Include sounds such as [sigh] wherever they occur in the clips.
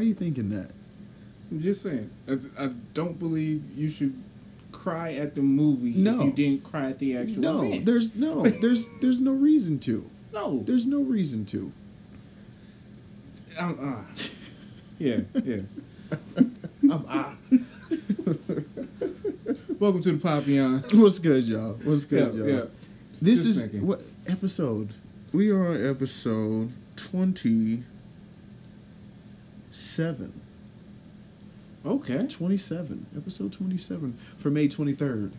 are you thinking that? I'm just saying. I, I don't believe you should cry at the movie No. if you didn't cry at the actual No, event. there's no, [laughs] there's there's no reason to. no. There's no reason to. I'm, uh, yeah, yeah. [laughs] I'm, uh. Welcome to the Papillon. What's good, y'all? What's good, Yeah, y'all? yeah. This Just is thinking. what episode? We are on episode twenty seven. Okay. 27. Episode 27 for May 23rd.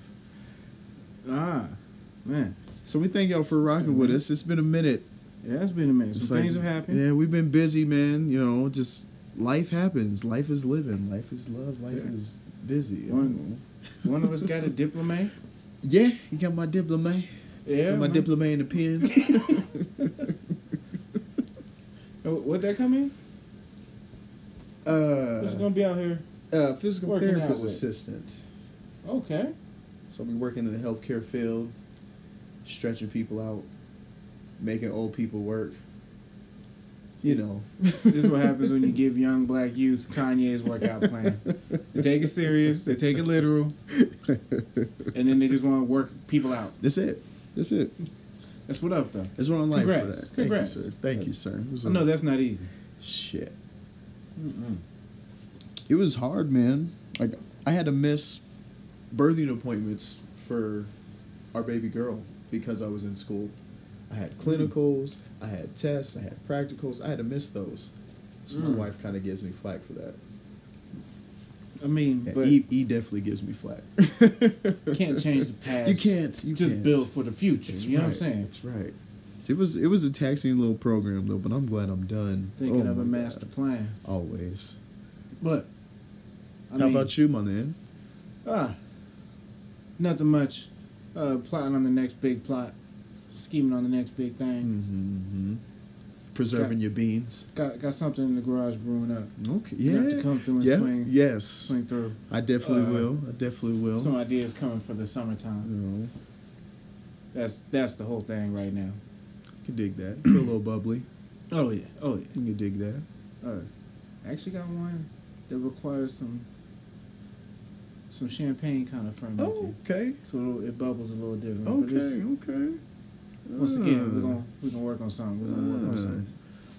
Ah, man. So we thank y'all for rocking with us. It's been a minute. Yeah, it's been a minute. Some like- things have happened. Yeah, we've been busy, man. You know, just life happens. Life is living. Life is love. Life Yeah. is busy. One- One of us got a [laughs] diplomate. Yeah, you got my diploma. Yeah. got my man. diploma in the pen. [laughs] Oh, What'd that come in? Who's uh, gonna be out here? uh, physical therapist assistant. Okay. So I'll be working in the healthcare field, stretching people out, making old people work. You know. This is what happens when you give young black youth Kanye's workout plan. They take it serious, they take it literal, and then they just want to work people out. That's it. That's it. That's what up though. That's what I'm like for Congrats. that. Congrats. Thank you, sir. Thank you, sir. It was I a- know that's not easy. shit. Mm-mm. It was hard, man. Like I had to miss birthing appointments for our baby girl because I was in school. I had clinicals, I had tests, I had practicals. I had to miss those. So my Mm. wife kind of gives me flack for that. I mean, Yeah, but e, e definitely gives me flack. You can't change the [laughs] past. You can't. You just can't. build for the future. That's you know what I'm saying? That's right. See, it was it was a taxing little program though, but I'm glad I'm done. Thinking Oh of a master God. plan. Always. But I How mean, about you, my man? Ah, nothing much. Uh, plotting on the next big plot, scheming on the next big thing. Mm-hmm. Preserving your beans. Got got something in the garage brewing up. Okay. You Yeah. have to come through and yeah. swing, Yes. swing through. I definitely Uh, will. I definitely will. Some ideas coming for the summertime. you know, That's that's the whole thing right now. Can dig that. Feel a little bubbly. Oh yeah, oh yeah. You can dig that. Uh, I actually got one that requires some some champagne kind of fermenting, Oh, okay. so it'll, it bubbles a little different. Okay. Okay. once again, we're Ah. gonna we're gonna work on something. We're gonna work on Ah. something.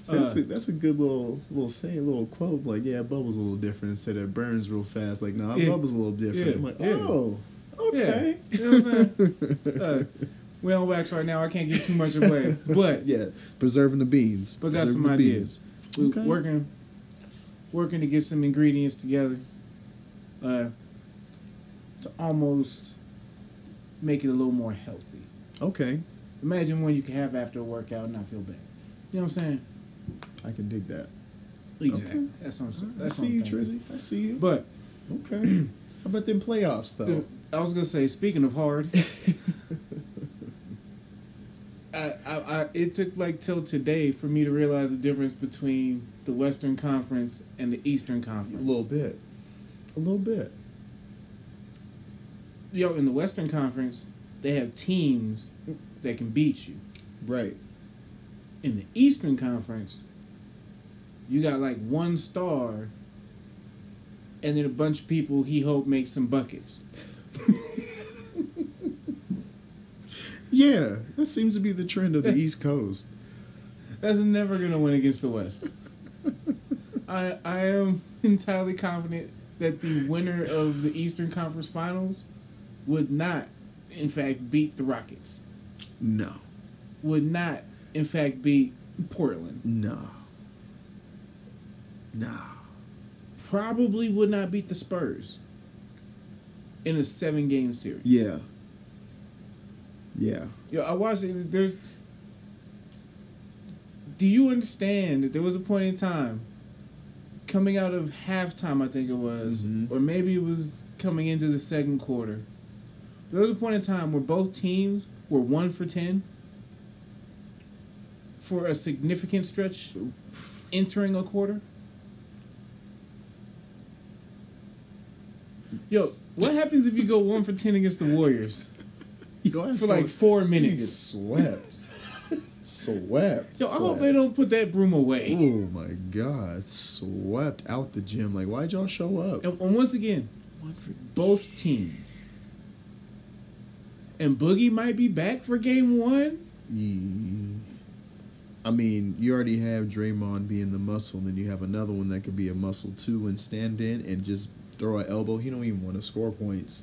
See, that's, Uh, a, that's a good little little saying, little quote. Like, yeah, it bubbles a little different instead of it burns real fast. Like, no, it Yeah. bubbles a little different. Yeah. I'm like, Yeah. oh, okay. Yeah. You know what I'm saying? [laughs] We on wax right now. I can't give too much away, but [laughs] yeah, preserving the beans. but got some ideas. We Okay. working working to get some ingredients together uh, to almost make it a little more healthy. Okay, Imagine one you can have after a workout and not feel bad. You know what I'm saying? I can dig that. Exactly. Okay. That's what I'm saying. I see you. Trizzy. I see you. But Okay. [clears throat] How about them playoffs though? the, I was gonna say, speaking of hard, [laughs] I, I, I it took like till today for me to realize the difference between the Western Conference and the Eastern Conference. A little bit. A little bit. Yo, in the Western Conference, they have teams that can beat you. Right. In the Eastern Conference, you got like one star, and then a bunch of people he hope make some buckets. [laughs] Yeah, that seems to be the trend of the [laughs] East Coast. That's never gonna win against the West. [laughs] I I am [laughs] entirely confident that the winner of the Eastern Conference Finals would not, in fact, beat the Rockets. No. Would not, in fact, beat Portland. No. No. Probably would not beat the Spurs in a seven-game series. Yeah. Yeah. Yo, I watched it. There's. Do you understand that there was a point in time, coming out of halftime, I think it was, Mhm. or maybe it was coming into the second quarter. There was a point in time where both teams were one for ten for a significant stretch entering a quarter. Yo, what happens if you go one for ten against the Warriors For like four minutes? swept. Swept. Yo, I hope they don't put that broom away. Oh my god, swept out the gym. Like, why'd y'all show up? And, and once again, One for both teams. And Boogie might be back for game one. I mean, you already have Draymond being the muscle, and then you have another one that could be a muscle too and stand in and just throw an elbow. He don't even want to score points.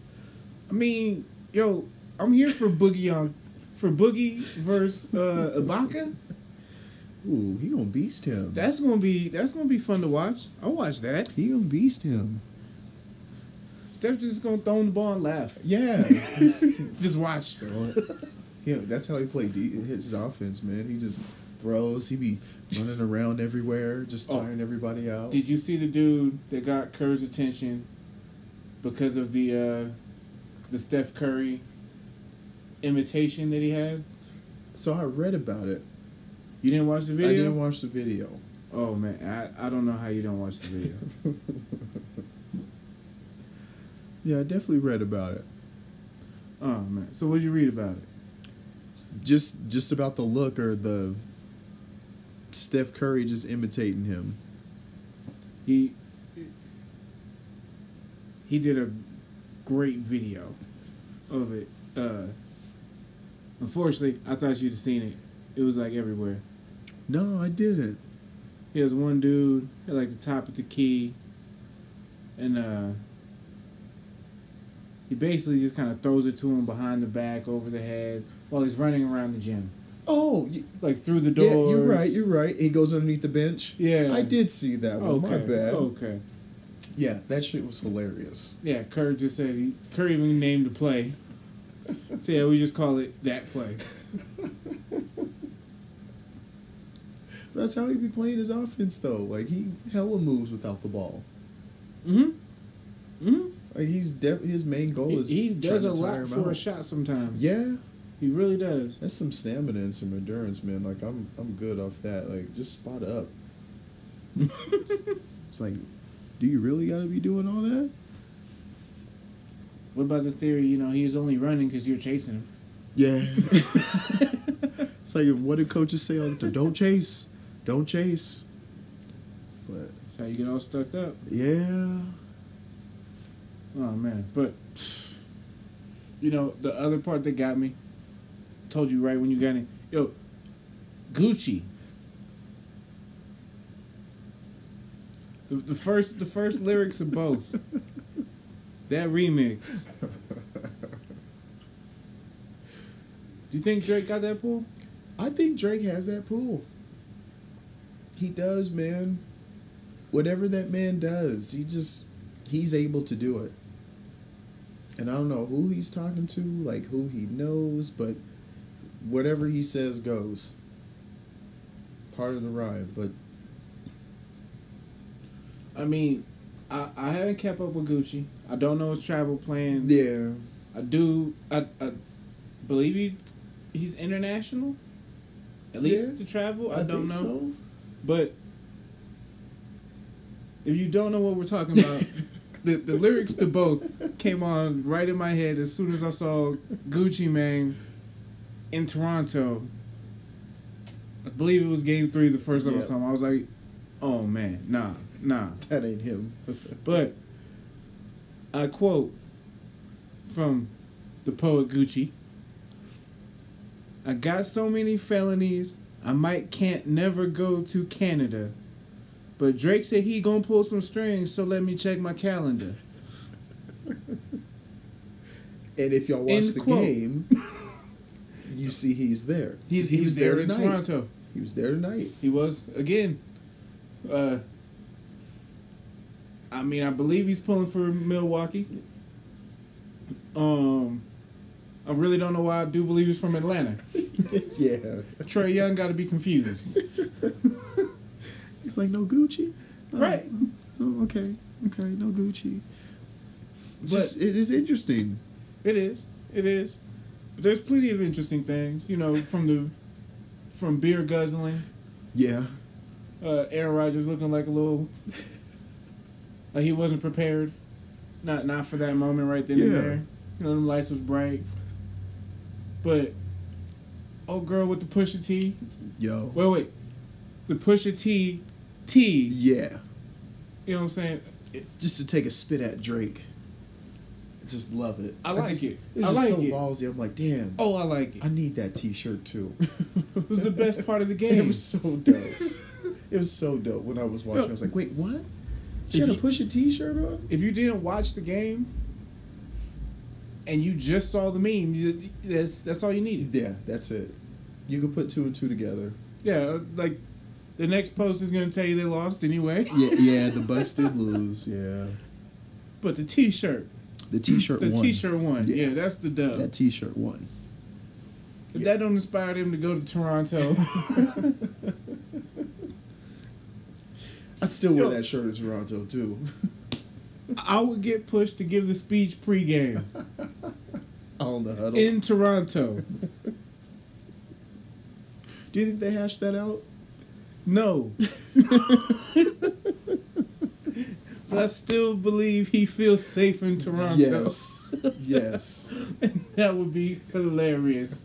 I mean, yo, I'm here for Boogie on, for Boogie versus uh, Ibaka. Ooh, he gonna beast him. That's gonna be that's gonna be fun to watch. I'll watch that. he gonna beast him. Steph just gonna throw him the ball and laugh. Yeah. [laughs] Just watch. yeah, that's how he played D- his offense, man. He just throws. He be running around everywhere, just Oh. tiring everybody out. Did you see the dude that got Kerr's attention because of the uh, the Steph Curry imitation that he had? so I read about it. You didn't watch the video. I didn't watch the video. Oh man, I, I don't know how you don't watch the video. [laughs] Yeah, I definitely read about it. oh man, so what'd you read about it? Just just about the look or the Steph Curry just imitating him. He he did a great video of it. Uh, unfortunately, I thought you'd have seen it. It was like everywhere. No, I didn't. He has one dude at like the top of the key, and uh, he basically just kind of throws it to him behind the back, over the head, while he's running around the gym, Oh, like through the doors. yeah, you're right. You're right. He goes underneath the bench. Yeah. I did see that one. Okay. My bad. Okay. Yeah, that shit was hilarious. Yeah, Kerr just said he. Kerr even named the play. So yeah, we just call it that play. That's how he be playing his offense though. Like he hella moves without the ball. Mm-hmm. Mm-hmm. Like he's de- his main goal is he does a trying to tire lot for a shot sometimes. Yeah, He really does. that's some stamina and some endurance, man. Like I'm I'm good off that. Like just spot up. [laughs] it's like, do you really gotta be doing all that? What about the theory? You know, he was only running because you're chasing him. Yeah. [laughs] it's like what do coaches say all the time? Don't chase, don't chase. But That's how you get all stuck up. yeah, Oh man, but you know the other part that got me. Told you right when you got in. Yo, Gucci. The, the first the first lyrics of both. [laughs] that remix. Do [laughs] you think Drake got that pool? I think Drake has that pool. He does, man. Whatever that man does, he just he's able to do it. And I don't know who he's talking to, like who he knows, but whatever he says goes. Part of the rhyme, but I mean, I, I haven't kept up with Gucci. I don't know his travel plans. yeah, I do. I, I believe he he's international. At least Yeah, to travel, I, I, don't think know. so. But if you don't know what we're talking about, [laughs] the the lyrics to both came on right in my head as soon as I saw Gucci Mane in Toronto. I believe it was Game Three, the first Yeah. song. I was like, "Oh man, nah, [laughs] nah." That ain't him. [laughs] But I quote from the poet Gucci I got so many felonies, I might can't never go to Canada. But Drake said he gonna pull some strings, so let me check my calendar. [laughs] And if y'all watch End the quote. game, you see he's there. He's he, was there in tonight. Toronto. He was there tonight. He was again. Uh, I mean, I believe he's pulling for Milwaukee. Um, I really don't know why I do believe he's from Atlanta. [laughs] yeah. Trae Young got to be confused. [laughs] It's like no Gucci. Oh, Right. Oh, okay. Okay. No Gucci. But- just it is interesting. It is. It is. But there's plenty of interesting things, you know, from the from beer guzzling, Yeah. uh, Aaron Rodgers looking like a little like he wasn't prepared. Not not for that moment right then and there. You know, the lights was bright. But Oh, girl with the Pusha T. Yo. Wait, wait. The Pusha T, T. Yeah. You know what I'm saying? It- Just to take a spit at Drake. Just love it. I like just, it. It was I just like so it. ballsy. I'm like, damn. oh, I like it. I need that T-shirt too. It was the best part of the game. [laughs] It was so dope. it was so dope when I was watching. I was like, wait, what? She If had a push a T-shirt on. if you didn't watch the game and you just saw the meme, you, that's that's all you needed. Yeah, that's it. You could put two and two together. Yeah, uh, like the next post is gonna tell you they lost anyway. Yeah, yeah. The [laughs] Bucks did lose. Yeah. But the T-shirt, The T-shirt the won. T-shirt won. Yeah. Yeah, that's the dub. That T-shirt won. If that don't inspire them to go to Toronto, [laughs] [laughs] I still wear Yo. that shirt in Toronto too. [laughs] I would get pushed to give the speech pregame [laughs] On the huddle. in Toronto. Do you think they hashed that out? No. [laughs] but I still believe he feels safe in Toronto. Yes. yes. that would be hilarious.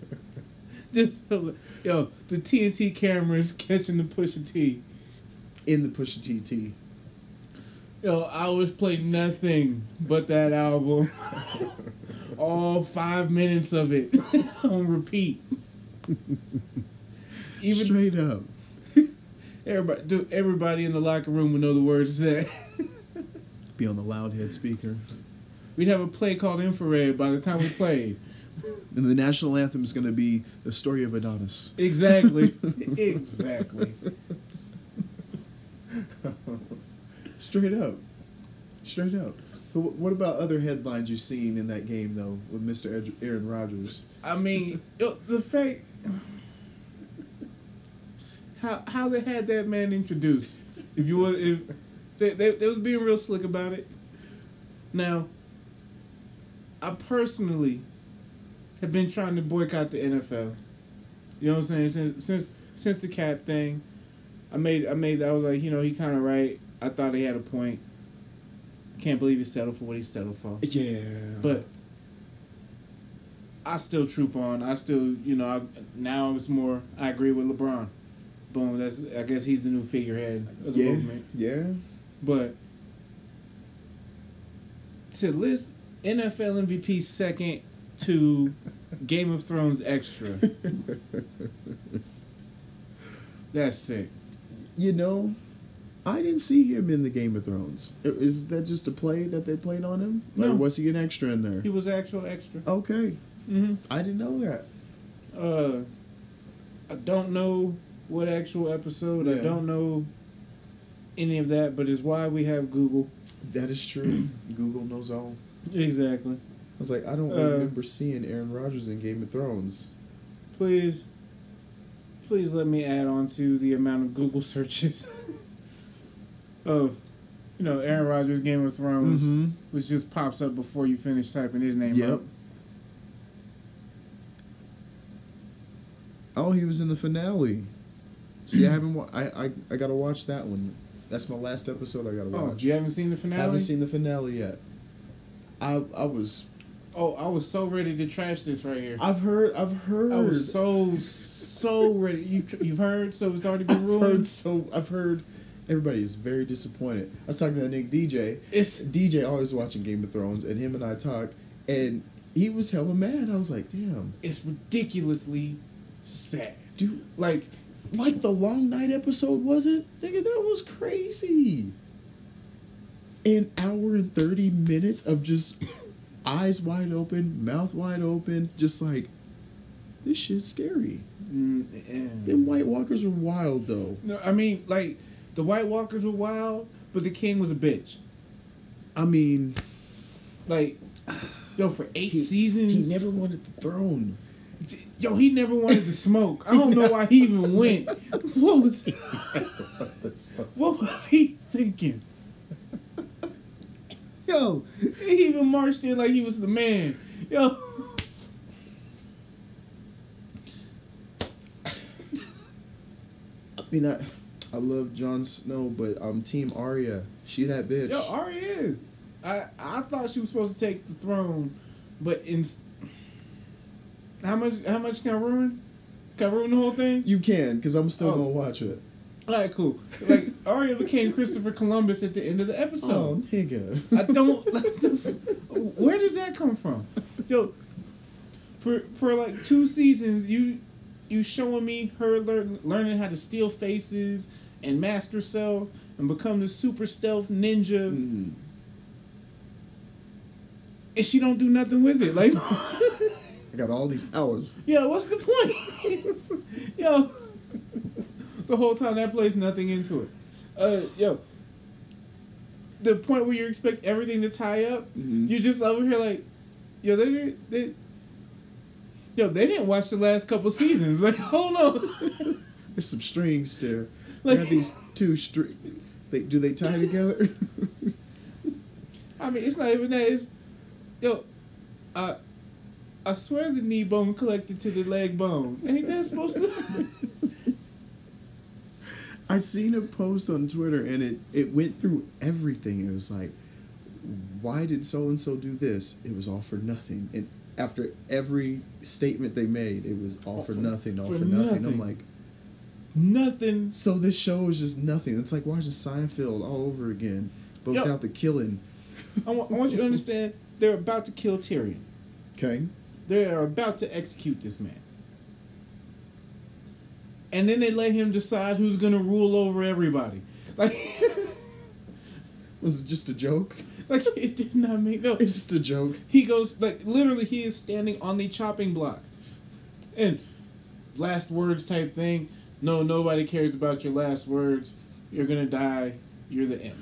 Just yo, the TNT cameras catching the push of T. In the Pusha TT. Yo, I was playing nothing but that album. [laughs] All five minutes of it [laughs] on repeat. Even Straight up. everybody, dude, everybody in the locker room would know the words to that. [laughs] Be on the loud head speaker. We'd have a play called Infrared by the time we played. And the national anthem is going to be the story of Adidon. Exactly. exactly. [laughs] Straight up. Straight up. But what about other headlines you've seen in that game, though, with Mr. Ed- Aaron Rodgers? I mean, the fact how how they had that man introduced. If you want, if they, they they was being real slick about it. Now, I personally have been trying to boycott the NFL. You know what I'm saying? Since since since the cap thing, I made I made I was like, you know, he kind of right. I thought he had a point. Can't believe he settled for what he settled for. Yeah. But I still troop on. I still, you know, I, now it's more. I agree with LeBron. Boom. That's. I guess he's the new figurehead of the yeah. movement. Yeah. But to list NFL MVP second to Game of Thrones extra, [laughs] that's sick. You know, I didn't see him in the Game of Thrones. Is that just a play that they played on him? No. Or was he an extra in there? He was actual extra. Okay. hmm I didn't know that. Uh, I don't know what actual episode. I don't know any of that, but it's why we have Google. That is true. [clears throat] Google knows all. Exactly. I was like, I don't Uh, remember seeing Aaron Rodgers in Game of Thrones. Please, please let me add on to the amount of Google searches [laughs] of, you know, Aaron Rodgers Game of Thrones, Mm-hmm. which just pops up before you finish typing his name Yep. up. Oh, he was in the finale. See, I [clears throat] haven't. Wa- I, I I gotta watch that one. That's my last episode. I gotta watch. Oh, watch. you haven't seen the finale? I haven't seen the finale yet. I I was. Oh, I was so ready to trash this right here. I've heard. I've heard. I was so so ready. You you've heard, so it's already been I've ruined. heard so. I've heard. Everybody is very disappointed. I was talking to that Nick DJ. It's DJ always watching Game of Thrones, and him and I talk, and he was hella mad. I was like, damn, it's ridiculously sad. dude. Like Like the long night episode wasn't, nigga. That was crazy. An hour and thirty minutes of just [laughs] eyes wide open, mouth wide open, just like this shit's scary. Mm, eh. Them White Walkers were wild though. no, I mean like the White Walkers were wild, but the King was a bitch. I mean, Like yo, for eight he, seasons, he never wanted the throne. Yo, he never wanted to smoke. I don't know why he even went. What was [laughs] what was he thinking? Yo, he even marched in like he was the man. Yo. Mean, I, I love Jon Snow, but I'm Team Arya. She that bitch. Yo, Arya is. I I thought she was supposed to take the throne, but in how much how much can I ruin? Can I ruin the whole thing? You can, because I'm still Oh. gonna watch it. All right, cool. Like [laughs] Arya became Christopher Columbus at the end of the episode. Oh, nigga. I don't. [laughs] where does that come from, yo? For for like two seasons, you you showing me her learn, learning how to steal faces and mask herself and become the super stealth ninja, Mm. and she don't do nothing with it. Like, [laughs] I got all these powers. yo, what's the point? [laughs] yo, the whole time that plays nothing into it. Uh, yo, the point where you expect everything to tie up, Mhm. you're just over here like, yo, they they. Yo, they didn't watch the last couple seasons. [laughs] Like, hold on. [laughs] There's some strings there. Like- got these two strings. They do they tie together? [laughs] I mean, it's not even that. It's yo, I I swear the knee bone collected to the leg bone. Ain't that supposed to? I seen a post on Twitter and it it went through everything. It was like, why did so and so do this? It was all for nothing. And after every statement they made, it was all oh, for, for- nothing, all for for, nothing. nothing. I'm like, Nothing. so this show is just nothing. It's like watching Seinfeld all over again, but Yo. without the killing. I want, I want you to understand. They're about to kill Tyrion. Okay. They are about to execute this man. And then they let him decide who's gonna rule over everybody. Like, [laughs] Was it just a joke? Like [laughs] it did not make no. It's just a joke. He goes like literally he is standing on the chopping block. And last words type thing. No, nobody cares about your last words. You're gonna die. You're the imp.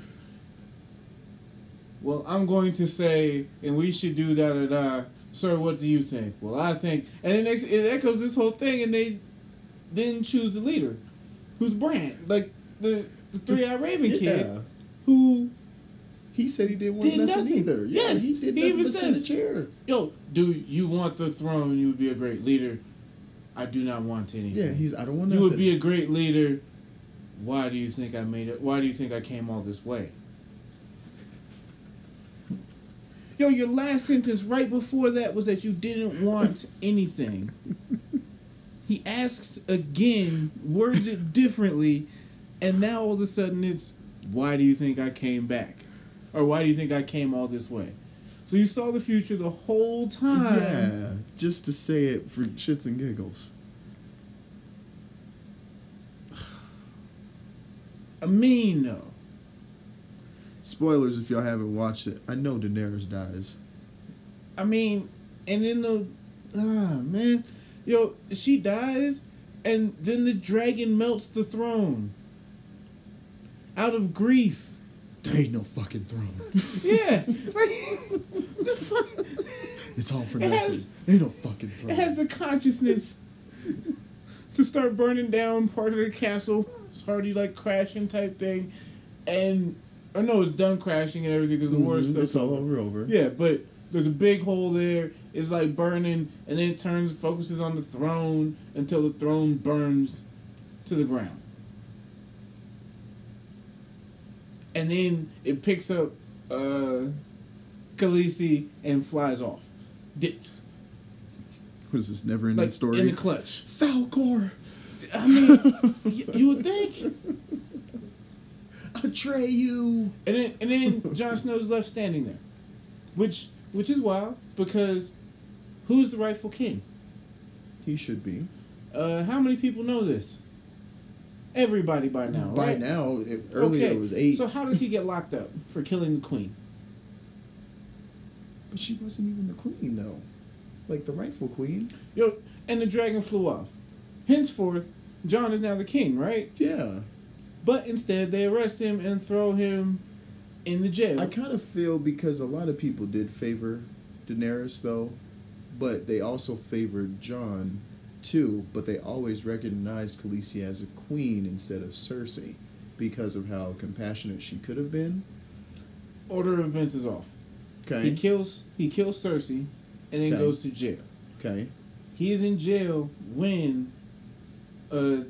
Well, I'm going to say, and we should do da da da. Sir, what do you think? Well, I think, and then next it echoes this whole thing, and they then choose the leader, who's Bran, like the the three eyed Raven kid, who He said he didn't want Did nothing, nothing. either. Yeah, Yes, he did he nothing even but sit in says- chair. yo, do you want the throne? You would be a great leader. I do not want anything. Yeah, he's. I don't want Nothing. You would be a great leader. Why do you think I made it? Why do you think I came all this way? Yo, your last sentence right before that was that you didn't want [laughs] anything. He asks again, words it differently, and now all of a sudden it's, why do you think I came back? Or why do you think I came all this way? So you saw the future the whole time. Yeah, just to say it for shits and giggles. [sighs] I mean, no. Spoilers if y'all haven't watched it. I know Daenerys dies. I mean, and then the ah man, yo, she dies, and then the dragon melts the throne. Out of grief. There ain't no fucking throne. Yeah, [laughs] the fuck. It's all for It nothing. has- ain't no fucking throne. It has the consciousness to start burning down part of the castle. It's already like crashing type thing, and or no, it's done crashing and everything because the war is Mhm, still It's all over over. Yeah, but there's a big hole there. It's like burning, and then it turns focuses on the throne until the throne burns to the ground. And then it picks up uh, Khaleesi and flies off, dips What is this never ending like story? in the clutch. Falkor, I mean, y- you would think. Atreyu. And then and then Jon Snow's left standing there, which which is wild because who's the rightful king? He should be. Uh, how many people know this? Everybody by now, By right? now, it, earlier it was eight, So how does he get locked up for killing the queen? but she wasn't even the queen though. Like the rightful queen. Yo, and the dragon flew off. Henceforth, Jon is now the king, right? Yeah. But instead, they arrest him and throw him in the jail. I kind of feel because a lot of people did favor Daenerys though, but they also favored Jon too. But they always recognized Khaleesi as a queen instead of Cersei because of how compassionate she could have been. Order of events is off. Okay. He kills he kills Cersei, and then Okay. goes to jail. Okay. He is in jail when uh,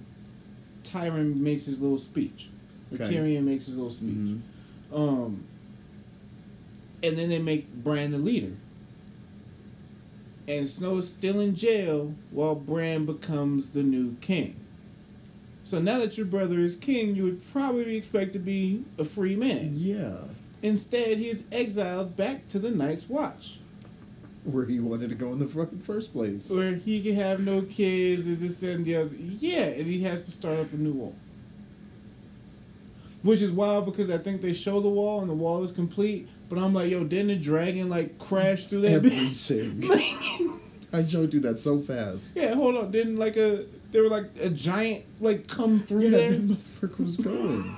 Tyrion makes his little speech. Okay. Tyrion makes his little speech. Mhm. Um, and then they make Bran the leader. And Snow is still in jail while Bran becomes the new king. So now that your brother is king, you would probably expect to be a free man. Yeah. Instead, he is exiled back to the Night's Watch, Where he wanted to go in the fucking first place. where he can have no kids and this and the other. Yeah, and he has to start up a new wall. Which is wild because I think they show the wall and the wall is complete, but I'm like, yo, didn't the dragon like crash through that bitch? Everything. [laughs] I showed you that so fast. Yeah, hold on. Didn't like a there were like a giant like come through Yeah, there? that motherfucker was going.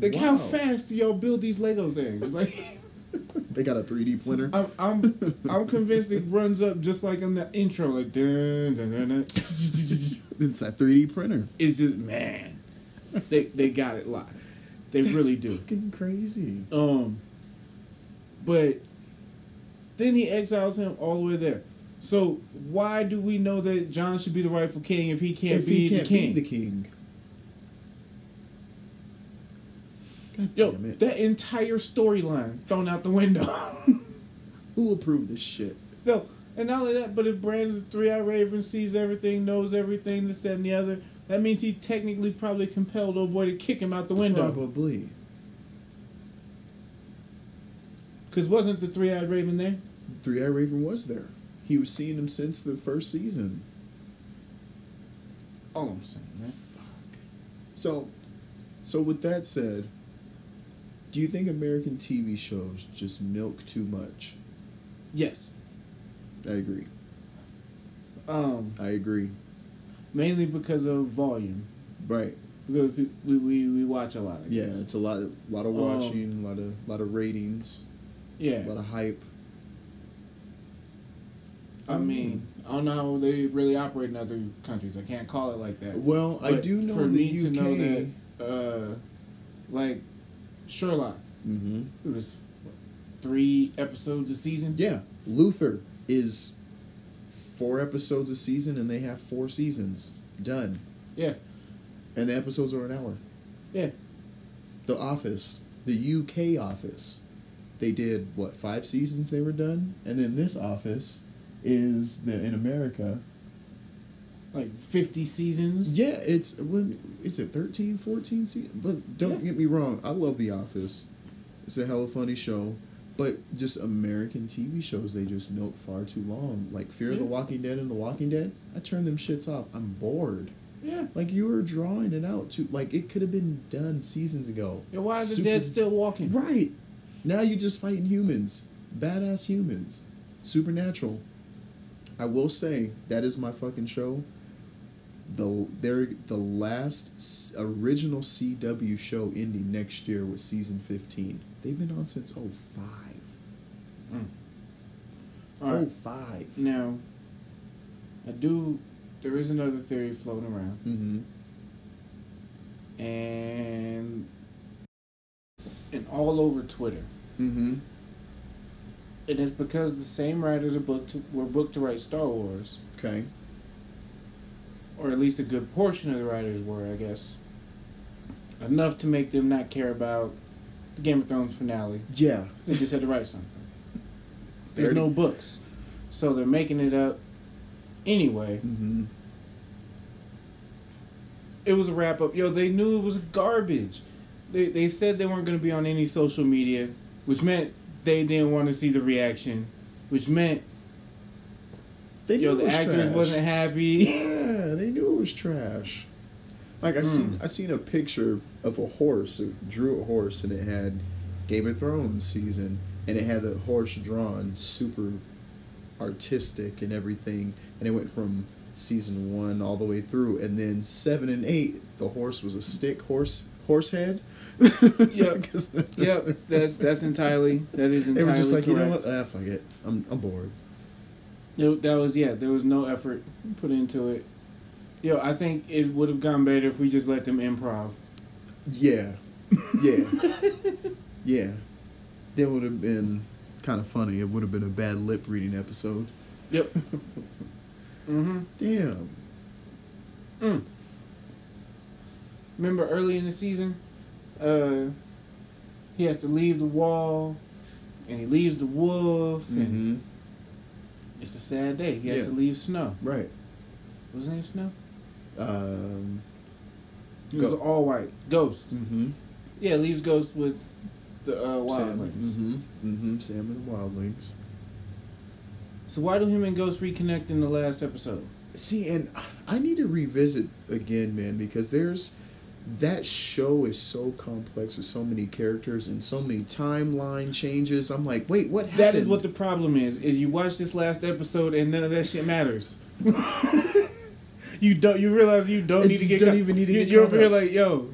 Like how fast do y'all build these Lego things? Like [laughs] They got a 3D printer. I'm I'm I'm convinced it runs up just like in the intro, like dun, dun, dun, dun. [laughs] It's a 3D printer. it's just man. They they got it locked. They That's really do. Fucking crazy. Um but then he exiles him all the way there. So why do we know that Jon should be the rightful king if he can't if be he can't the king? be the king. God Yo, damn it. that entire storyline thrown out the window. [laughs] Who approved this shit? no, and not only that, but if Bran's a three-eyed raven, sees everything, knows everything, this, that, and the other, that means he technically probably compelled old boy to kick him out the window. Probably. Because wasn't the three-eyed raven there? Three eyed Raven was there. He was seeing him since the first season. All I'm saying, man. Fuck. So, so with that said, do you think American TV shows just milk too much? Yes. I agree. Um, I agree. Mainly because of volume. Right. Because we we, we, watch a lot. I Yeah, guess. it's a lot of lot of Um, watching, a lot of lot of ratings, Yeah. a lot of hype. I mean, I don't know how they really operate in other countries. I can't call it like that. Well, I do know for me to know that, uh, like Sherlock, mm-hmm. it was what, three episodes a season. Yeah, Luther is four episodes a season, and they have four seasons done, Yeah, and the episodes are an hour. yeah, The Office, the UK Office, they did what five seasons they were done, and then this Office is the in America. like fifty seasons. Yeah, it's when is it 13, 14 seasons? But don't Yeah. get me wrong, I love The Office. It's a hell hella funny show. But just American TV shows, they just milk far too long. Like Fear of the Walking Dead and The Walking Dead, I turn them shits off. I'm bored. yeah. Like you were drawing it out too. Like it could have been done seasons ago. Yeah, why is the Super- dead still walking? Right. Now you're just fighting humans. Badass humans. Supernatural. I will say that is my fucking show. The they're the last original CW show ending next year with season 15. They've been on since 05. All right. 05. Now, I do. There is another theory floating around, Mm-hmm. and and all over Twitter. Mm-hmm. And it's because the same writers are booked to, were booked to write Star Wars, Okay. or at least a good portion of the writers were, I guess. Enough to make them not care about the Game of Thrones finale. Yeah. They just had to write something. There's They're- no books, so they're making it up anyway. Mm-hmm. It was a wrap up. Yo, they knew it was garbage. They they said they weren't gonna be on any social media, which meant they didn't want to see the reaction, which meant They yo knew the it was actors trash. wasn't happy. Yeah, they knew it was trash. Like I Hmm. seen, I seen a picture of a horse. It drew a horse, and it had Game of Thrones season, and it had the horse drawn super artistic and everything, and it went from season one all the way through, and then seven and eight, the horse was a stick horse horse head. Yep. [laughs] yep, that's that's entirely that is entirely were just like, you know what? Ah, fuck it. I'm I'm bored. Yo, that was yeah. There was no effort put into it. Yo, I think it would have gone better if we just let them improv. Yeah. Yeah. [laughs] yeah. That would have been kind of funny. It would have been a bad lip reading episode. Yep. [laughs] mm-hmm. Damn. Mm. Remember early in the season, uh, he has to leave the wall, and he leaves the wolf, and Mm-hmm. It's a sad day. He has Yeah. to leave Snow. Right. What's his name? Snow. Um. He was all white. Ghost. Mm-hmm. Yeah, leaves Ghost with the uh, Sam. Wildlings. Mm-hmm. Mm-hmm. Sam and the Wildlings. So why do him and Ghost reconnect in the last episode? See, and I need to revisit again, man, because there's that show is so complex with so many characters and so many timeline changes. I'm like, wait, what happened? That is what the problem is. Is you watch this last episode and none of that shit matters. [laughs] you don't. You realize you don't It need to get. don't caught- even need to you, get You're over here like, yo.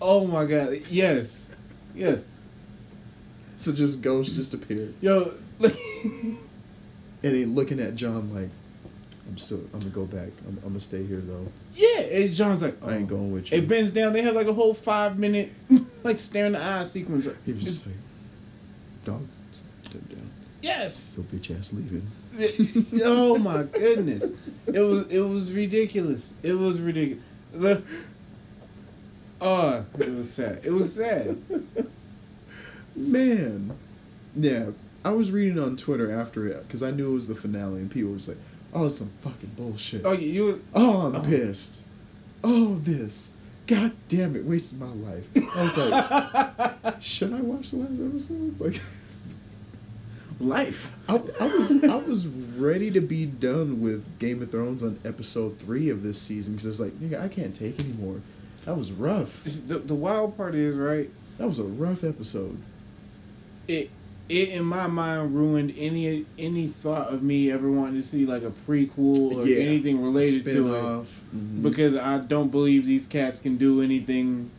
Oh my god! Yes, yes, so just ghosts just appear, yo. and then looking at Jon like, I'm still, I'm gonna go back. I'm, I'm gonna stay here though. yeah, and Jon's like, I ain't oh. going with you. It bends down. They have like a whole five minute, [laughs] like stare in the eye sequence. he was just like, dog, step down. Yes. Your bitch ass leaving. [laughs] oh my goodness! It was it was ridiculous. It was ridiculous. The oh, it was sad. It was sad. Man, yeah. I was reading on Twitter after it because I knew it was the finale, and people were just like, "Oh, some fucking bullshit." Oh, you, you Oh, I'm oh. pissed. Oh, this. God damn it, wasted my life. I was like, [laughs] should I watch the last episode? Like, life. I, I was I was ready to be done with Game of Thrones on episode three of this season because it's like, nigga, I can't take anymore. That was rough. The the wild part is right. That was a rough episode. It it in my mind ruined any any thought of me ever wanting to see like a prequel or Yeah. anything related to it. Mhm. because I don't believe these cats can do anything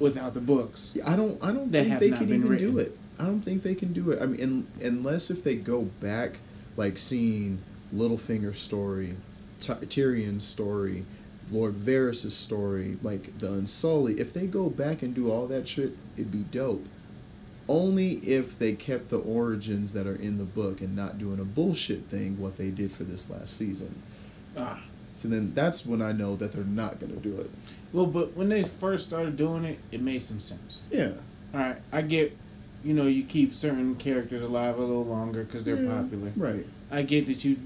without the books. I don't. I don't think they can even written. do it. I don't think they can do it. I mean, in, unless if they go back, like seeing Littlefinger's story, Ty- Tyrion's story, Lord Varys' story, like the Unsullied. If they go back and do all that shit, it'd be dope. Only if they kept the origins that are in the book and not doing a bullshit thing, what they did for this last season. Ah. So then that's when I know that they're not gonna do it. Well, but when they first started doing it, it made some sense. Yeah. All right, I get, you know, you keep certain characters alive a little longer because they're Yeah, popular. Right. I get that you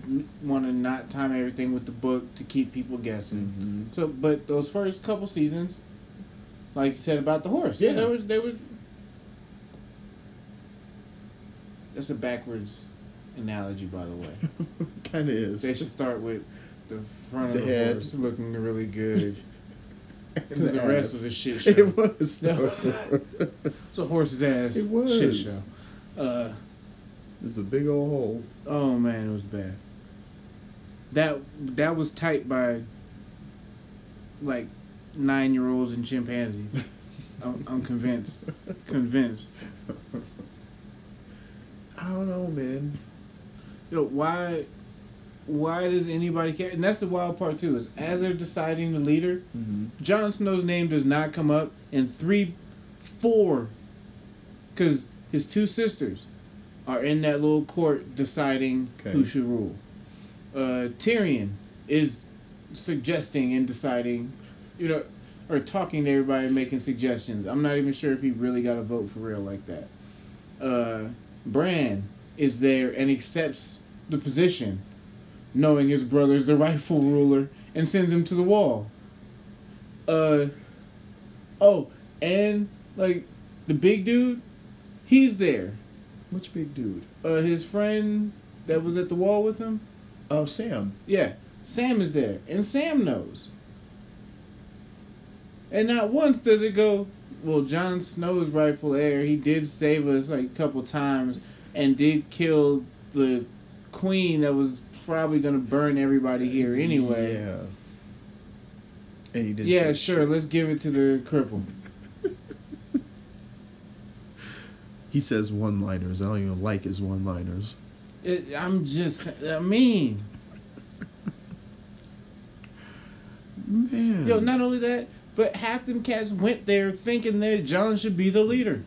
want to not time everything with the book to keep people guessing. Mm-hmm. So, but those first couple seasons, like you said about the horse, yeah, Yeah. they were they were. That's a backwards analogy, by the way. [laughs] kind of is. They should start with the front of The the, head. horse looking really good. [laughs] Because the, rest ass. was a shit [laughs] show. It was. That was- [laughs] It's a horse's ass It was. shit show. Uh, It's a big old hole. oh man, it was bad. That that was typed by like nine year olds and chimpanzees. [laughs] I'm, I'm convinced. Convinced. I don't know, man. Yo, why why does anybody care? And that's the wild part too, is as they're deciding the leader, Mm-hmm. Jon Snow's name does not come up in three four because his two sisters are in that little court deciding Okay. who should rule. Uh, Tyrion is suggesting and deciding, you know, or talking to everybody and making suggestions. I'm not even sure if he really got a vote for real like that. Uh, Bran is there and accepts the position, knowing his brother's the rightful ruler, and sends him to the wall. Uh, oh, and like the big dude, he's there. Which big dude? Uh, his friend that was at the wall with him. Oh, Sam. Yeah, Sam is there, and Sam knows. And not once does it go, well, Jon Snow's rightful heir, he did save us like a couple times and did kill the queen that was probably going to burn everybody here anyway. Yeah. And he didn't. Yeah, sure, shit. let's give it to the cripple. [laughs] He says one-liners. I don't even like his one-liners. It, I'm just, I mean, Man. yo, not only that, but half them cats went there thinking that Jon should be the leader.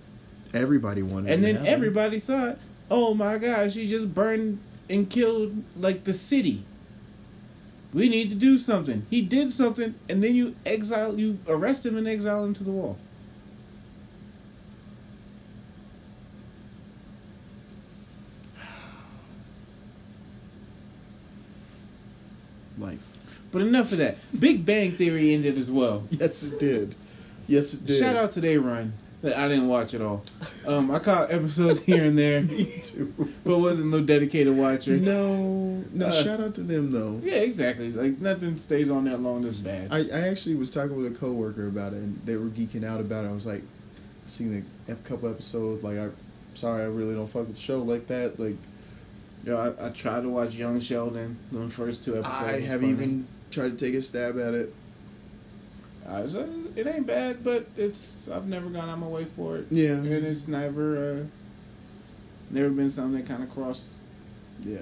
everybody wanted. And then everybody thought, oh my gosh, he just burned and killed like the city. We need to do something. He did something, and then you exile, you arrest him and exile him to the wall. [sighs] Life. But enough of that. Big Bang Theory ended as well. [laughs] Yes, it did. Yes, it did. Shout out to Ryan. run. That I didn't watch it all. Um, I caught episodes here and there, [laughs] Me too. but wasn't no dedicated watcher. No, no. Uh, shout out to them though. Yeah, exactly. Like nothing stays on that long that's bad. I, I actually was talking with a coworker about it, and they were geeking out about it. I was like, I seen a, couple episodes. Like, I, sorry, I really don't fuck with the show like that. Like, Yo, I, I tried to watch Young Sheldon. The first two episodes. I have funny. even tried to take a stab at it. Uh, it's, uh, it ain't bad, but it's I've never gone out my way for it, Yeah, and it's never uh, never been something that kind of crossed. yeah.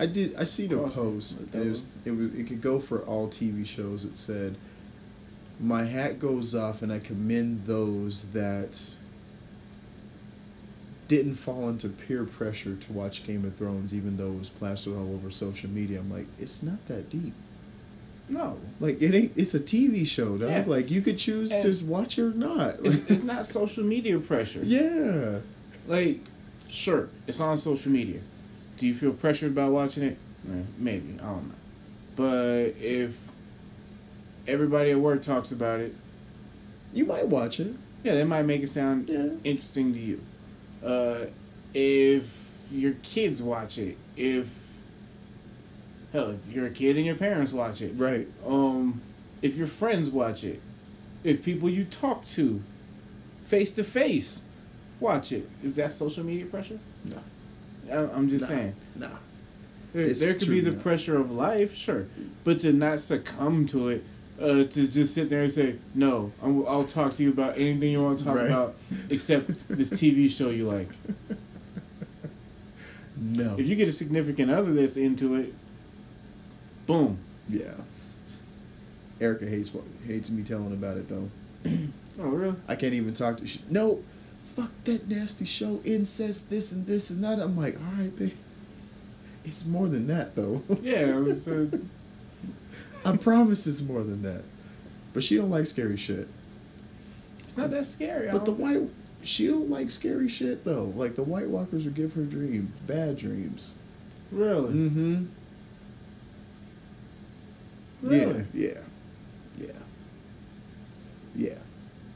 I did. I see the post, and it was it was it could go for all TV shows. It said, "My hat goes off, and I commend those that." Didn't fall into peer pressure to watch Game of Thrones, even though it was plastered all over social media. I'm like, it's not that deep. No, Like it ain't. It's a TV show, dog. Yeah. Like you could choose And- to watch it or not. it's, it's not social media pressure. [laughs] yeah. Like, sure, it's on social media. Do you feel pressured about watching it? Eh, maybe I don't know. But if everybody at work talks about it, You might watch it. yeah, that might make it sound Yeah. interesting to you. Uh, if your kids watch it, if hell, if you're a kid and your parents watch it, Right. um, if your friends watch it, if people you talk to, face to face, watch it, is that social media pressure? No. I- I'm just Nah. saying. Nah. There, It's there could be the not. pressure of life, sure, but to not succumb to it, uh, to just sit there and say, "No, I'm, I'll talk to you about anything you want to talk Right. about, except this TV show you like." [laughs] No. If you get a significant other that's into it, boom. yeah. Erica hates hates me telling about it though. [clears throat] Oh, really? I can't even talk to. She, no. Fuck that nasty show. Incest. This and this and that. I'm like, all right, babe. It's more than that though. [laughs] Yeah. It was, uh, I promise it's more than that. But she don't like scary shit. it's not that scary. But the don't- white, she don't like scary shit though. Like the White Walkers would give her dreams, bad dreams. really, Mm-hmm. Really. Yeah, yeah, yeah, yeah.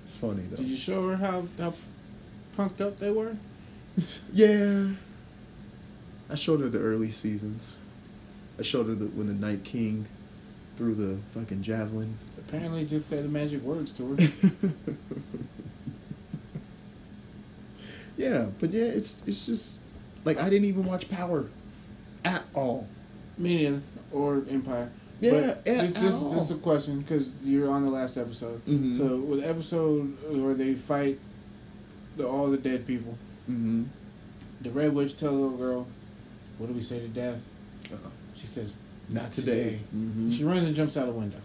It's funny though. Did you show her how how punked up they were? [laughs] Yeah. I showed her the early seasons. I showed her the when the Night King threw the fucking javelin. Apparently, just say the magic words to her. [laughs] Yeah, but yeah, it's it's just like I didn't even watch Power at all. Me neither. Or Empire. Yeah, But yeah, this, this, this is a question because you're on the last episode. Mhm. So with the episode where they fight the all the dead people, Mm-hmm. the Red Witch tells the little girl, "What do we say to death?" Uh-uh. She says, Not today. Mm-hmm. She runs and jumps out a window.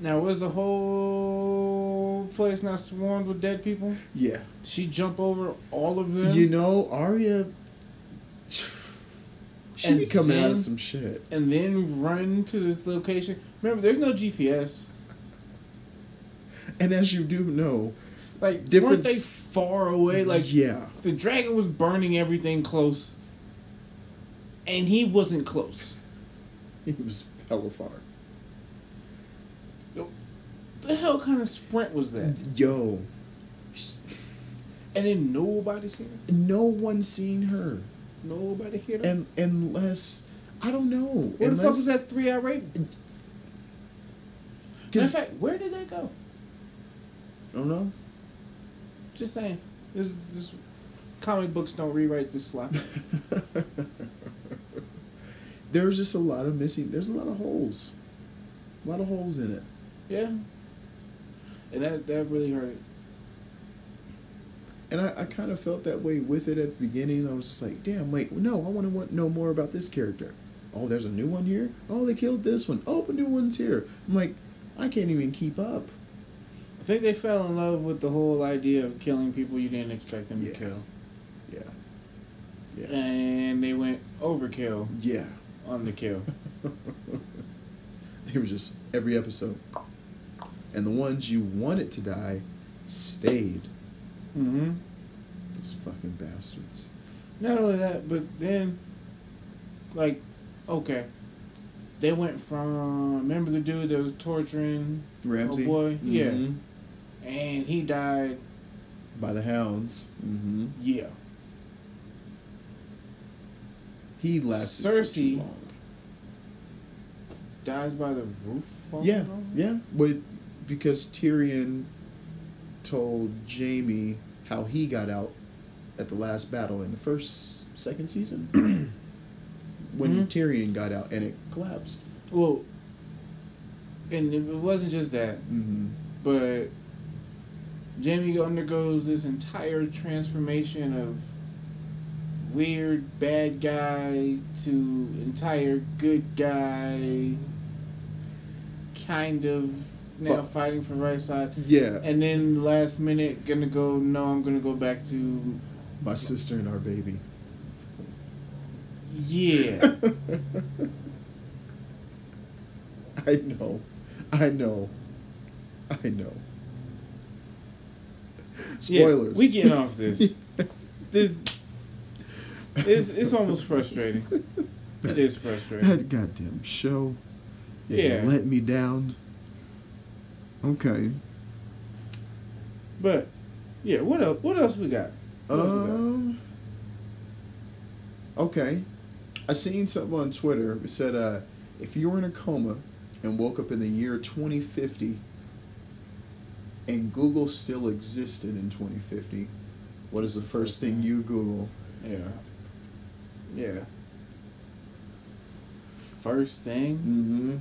Now, was the whole place not swarmed with dead people? Yeah. Did she jump over all of them? You know, Arya. She And be coming out of some shit. and then run to this location. Remember, there's no GPS. And as you do know, Like, Different weren't they far away? Like, yeah, the dragon was burning everything close, and he wasn't close. [laughs] he was hella far. The hell kind of sprint was that? Yo, And then nobody seen her. no one seen her, Nobody hear her. and unless I don't know. Where the fuck was that three-hour rating? Matter fact, where did that go? I don't know. Just saying. This this comic books don't rewrite this slot. [laughs] There's just a lot of missing. There's a lot of holes. A lot of holes in it. yeah. And that that really hurt. And I, I kind of felt that way with it at the beginning. I was just like, damn, wait, no, I want to know more about this character. Oh, there's a new one here? Oh, they killed this one. Oh, a new one's here. I'm like, I can't even keep up. I think they fell in love with the whole idea of killing people you didn't expect them Yeah. to kill. Yeah. Yeah. And they went overkill Yeah. on the kill. [laughs] They were just every episode. And the ones you wanted to die stayed. Mm-hmm. Those fucking bastards. Not only that, but then, like, okay, they went from remember the dude that was torturing Ramsay. Oh boy, yeah, Mhm. and he died. By the hounds. Mm-hmm. Yeah, He lasted Cersei- long. dies by the roof. Yeah, over? yeah. With because Tyrion told Jaime how he got out at the last battle in the first second season. [clears throat] when Mhm. Tyrion got out and it collapsed. Well, and it wasn't just that, Mm-hmm. but Jaime undergoes this entire transformation of weird bad guy to entire good guy, kind of now Fuck. fighting for right side. Yeah, And then last minute gonna go no, I'm gonna go back to my sister and our baby. yeah. [laughs] I know, I know, I know. Spoilers. Yeah, we getting off this. [laughs] this it's it's almost frustrating. It is frustrating. That goddamn show is Yeah. let me down. Okay. But yeah, what else? What else we got? What else we got? Um. Okay. I seen something on Twitter. It said, uh, if you were in a coma and woke up in the year 2050 and Google still existed in 2050, what is the first thing you Google? Yeah. Yeah. First thing, Mm-hmm.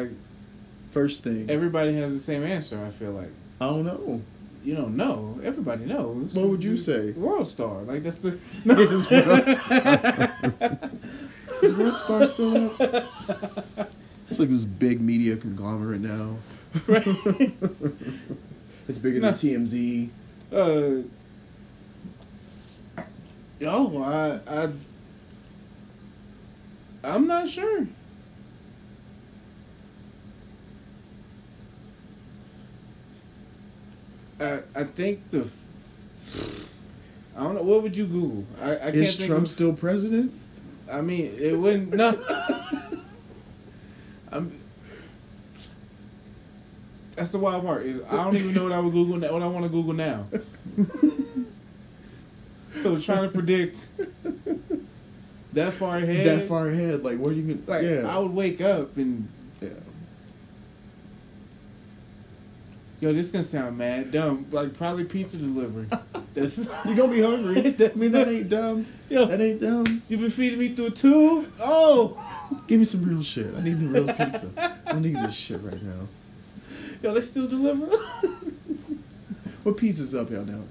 Like First thing. everybody has the same answer. I feel like I don't know. you don't know. Everybody knows. What would you say? World Star. Like that's the. [laughs] Is [laughs] World Star- Is World Star still up? It's like this big media conglomerate now. Right. it's bigger No. than TMZ. Uh. Oh, I, I. I'm not sure. I I think the. I don't know. What would you Google? I, I can't Is Trump of- still president? I mean, it wouldn't. No. [laughs] I'm. That's the wild part is I don't even know what I would Google now, what I want to Google now. [laughs] so trying to predict that far ahead. That far ahead, like where you can? Like yeah, I would wake up and yeah. Yo, this gonna sound mad dumb. Like probably pizza delivery. [laughs] That's You gonna be hungry? [laughs] I mean, that ain't dumb. yo. That ain't dumb. You been feeding me through a tube? Oh, [laughs] Give me some real shit. I need the real pizza. I don't need this shit right now. yo, they still deliver. What pizza's up y'all now?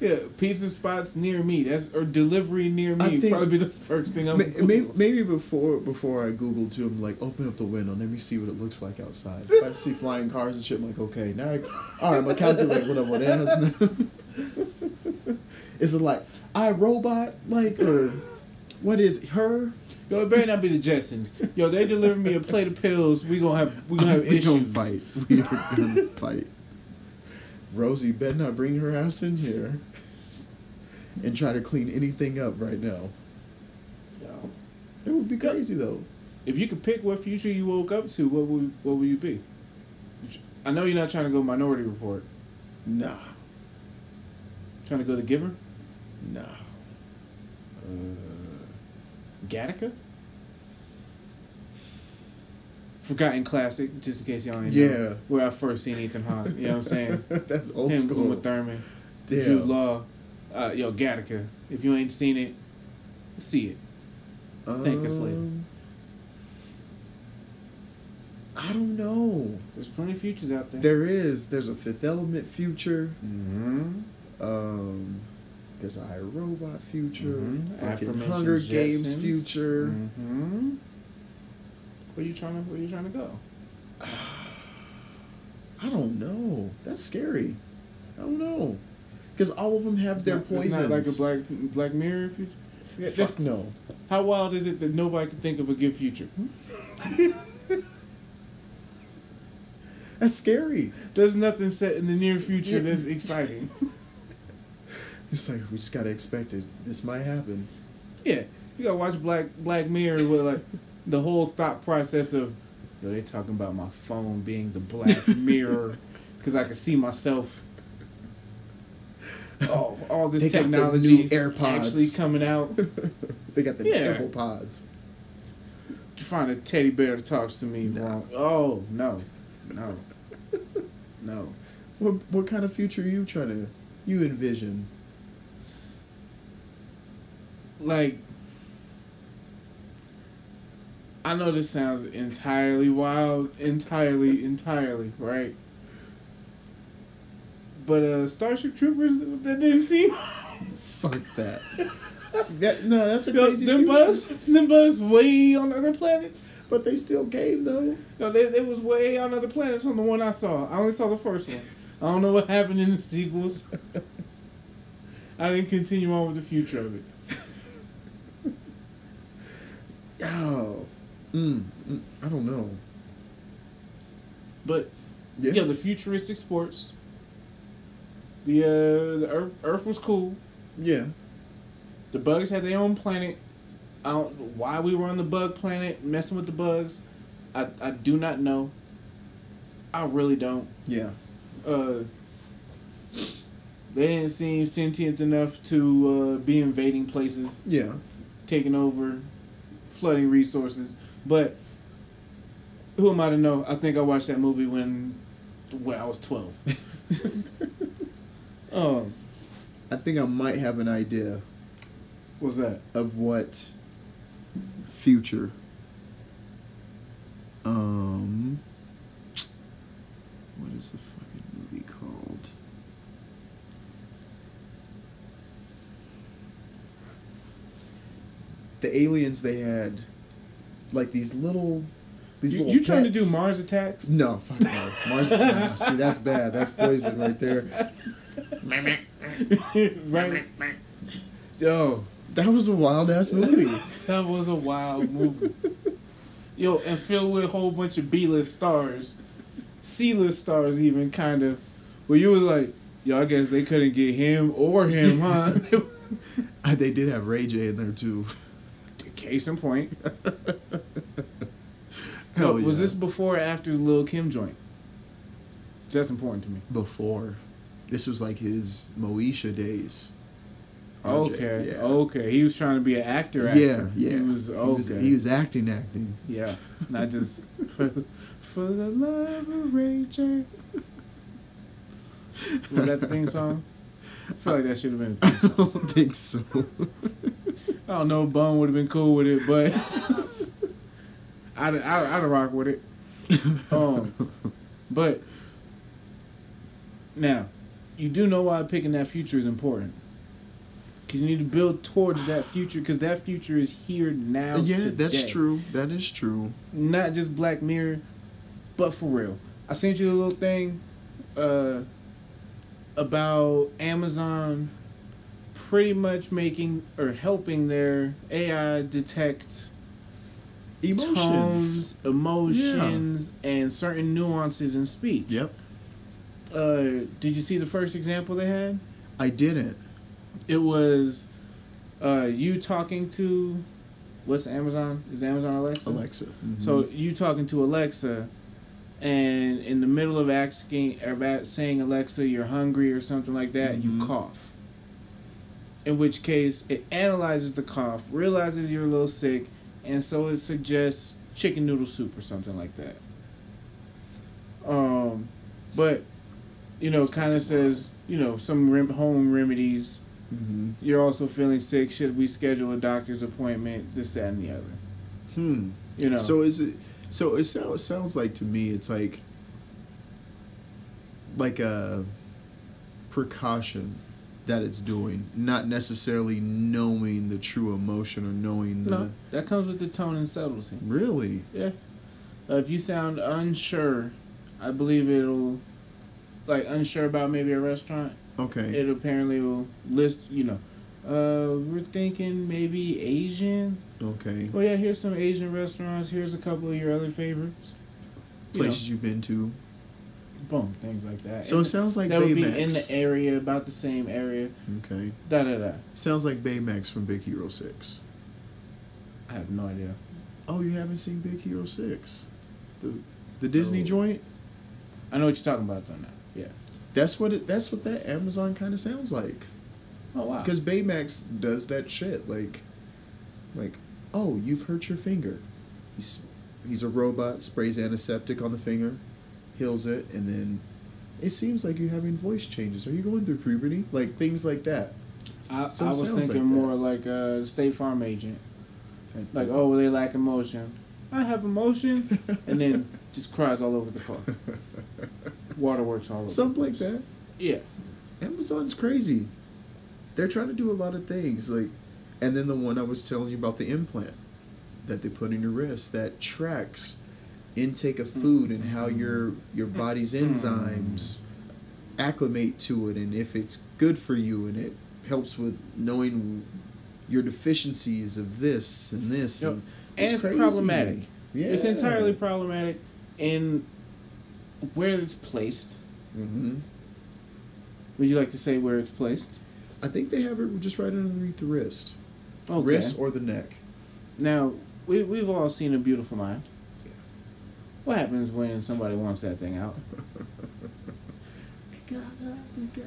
Yeah, pizza spots near me. That's or delivery near me. Probably be the first thing I'm. Maybe, maybe before before I Google too, I'm like, open up the window, let me see what it looks like outside. If I see [laughs] flying cars and shit, I'm like, okay, now, I, all right, I'm gonna calculate what I'm gonna ask. is it like I robot like or what is her? Yo, it better not be the Jetsons. Yo, they deliver me a plate of pills. We gonna have we gonna have [laughs] we issues. gonna fight. We are gonna fight. Rosie better not bring her ass in here and try to clean anything up right now. Yo, It would be crazy though. if you could pick what future you woke up to, what would what would you be? I know you're not trying to go Minority Report. Nah, Trying to go The Giver. nah. Uh, Gattaca. Forgotten classic, just in case y'all ain't Yeah. know. Where I first seen Ethan Hawke. You know what I'm saying? [laughs] That's old Him, school. Uma Thurman, Damn. Jude Law. Uh, yo, Gattaca. If you ain't seen it, see it. Thank us later. Um, I don't know. There's plenty of futures out there. There is. There's a Fifth Element future. Mm-hmm. Um, there's a I Robot future. Mhm. Aforementioned Hunger Games Jetsons. future. Mm-hmm. Where you trying to Where you trying to go? [sighs] I don't know. That's scary. I don't know. Because all of them have their It's poisons. not like a Black Black Mirror future. Yeah, Fuck no. how wild is it that nobody can think of a good future? Hmm? [laughs] That's scary. There's nothing set in the near future that's exciting. [laughs] It's like we just gotta expect it. This might happen. Yeah, You gotta watch Black Black Mirror with like the whole thought process of, yo, they talking about my phone being the Black [laughs] Mirror, because I can see myself. Oh, all this They got the new technology actually coming out. [laughs] They got the Yeah. temple pods. You find a teddy bear that talks to me wrong. Oh no, no, no. What what kind of future are you trying to you envision? like I know this sounds entirely wild, entirely, entirely, right? But uh Starship Troopers that didn't seem [laughs] Fuck that. that no, that's a Yo, crazy them future. bugs them bugs way on other planets. But they still came though. No, they it was way on other planets on the one I saw. I only saw the first one. I don't know what happened in the sequels. I didn't continue on with the future of it. Oh. Mm, mm, I don't know. But Yeah. yeah, the futuristic sports. The uh, the Earth, Earth was cool. Yeah. The bugs had their own planet. I don't why we were on the bug planet messing with the bugs. I, I do not know. I really don't. Yeah. Uh, they didn't seem sentient enough to uh, be invading places, Yeah. taking over, flooding resources. But who am I to know? I think I watched that movie when when I was twelve. [laughs] um, I think I might have an idea what's that? of what future um what is the fucking movie called the aliens they had like these little these You, little you trying to do. Mars attacks? no fuck no mars [laughs] see that's bad that's poison right there [laughs] right? Yo, that was a wild ass movie [laughs] that was a wild movie. Yo, and filled with a whole bunch of B list stars, C list stars, even kind of. Where you was like, yo, I guess they couldn't get him or him, huh? Uh, they did have ray j in there too Case in point. [laughs] Hell yeah. was this before or after Lil Kim joint? That's important to me. before. This was like his Moesha days. Okay, Yeah. okay. He was trying to be an actor. actor. Yeah, yeah. He was He okay. was, he was acting, acting. Yeah, not just for, for the love of Ray J. Was that the theme song? I feel like that should have been the I theme song. [laughs] don't think so. [laughs] I don't know, Bum would have been cool with it, but [laughs] I'd, I'd, I'd rock with it. Um, but now, you do know why picking that future is important. Because you need to build towards that future, because that future is here now. yeah, that's true. That is true. not just Black Mirror, but for real. I sent you a little thing uh, about Amazon pretty much making or helping their AI detect Emotions. tones, emotions, and certain nuances in speech. Yep. Uh, did you see the first example they had? I didn't. It was uh, you talking to what's Amazon? Is Amazon Alexa? Alexa. Mhm. So you talking to Alexa, and in the middle of asking or about saying Alexa, you're hungry or something like that, you Mhm. cough. In which case, it analyzes the cough, realizes you're a little sick, and so it suggests chicken noodle soup or something like that. Um, but you know, kind of says you know some rem- home remedies. Mhm. You're also feeling sick. Should we schedule a doctor's appointment? This, that, and the other. Hmm. You know. So is it? So it sounds sounds like to me it's like like a precaution that it's doing, not necessarily knowing the true emotion or knowing the no, that comes with the tone and subtlety. really. Yeah. Uh, if you sound unsure, I believe it'll, like unsure about maybe a restaurant. Okay. It apparently will list. You know, uh, we're thinking maybe Asian. okay. Oh yeah, here's some Asian restaurants. Here's a couple of your other favorites. You know, Places you've been to. Boom, things like that. So it sounds like that would be in the area, about the same area. okay. Da da da. Sounds like Baymax from Big Hero Six. I have no idea. Oh, you haven't seen Big Hero Six, the the Disney No. joint. I know what you're talking about though now. Yeah. That's what it. That's what that Amazon kind of sounds like. Oh wow. Because Baymax does that shit. Like, like, oh, you've hurt your finger. He's he's a robot. Sprays antiseptic on the finger, heals it, and then it seems like you're having voice changes. Are you going through puberty? Like things like that. I, So I was thinking like more like a State Farm agent. Like, oh, they lack emotion. I have emotion, [laughs] and then just cries all over the car. Waterworks all over. something like that. Yeah. Amazon's crazy. They're trying to do a lot of things, like, and then the one I was telling you about the implant that they put in your wrist that tracks intake of food and how your your body's enzymes acclimate to it and if it's good for you and it helps with knowing your deficiencies of this and this and And it's crazy. problematic. Yeah, It's entirely problematic in where it's placed. hmm Would you like to say where it's placed? I think they have it just right underneath the wrist, Okay. wrist or the neck. Now, we, we've all seen A Beautiful Mind. Yeah. What happens when somebody wants that thing out? yeah.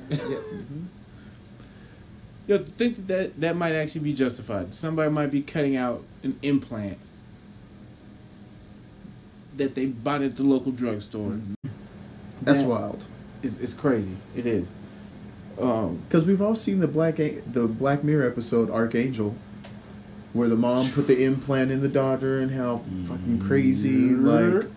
mhm. Yo, to think that, that that might actually be justified. Somebody might be cutting out an implant that they bought at the local drugstore. That's That wild. is- it's crazy. It is. Um, Because we've all seen the Black A- the Black Mirror episode Arkangel, where the mom put the implant in the daughter and how fucking crazy. Like,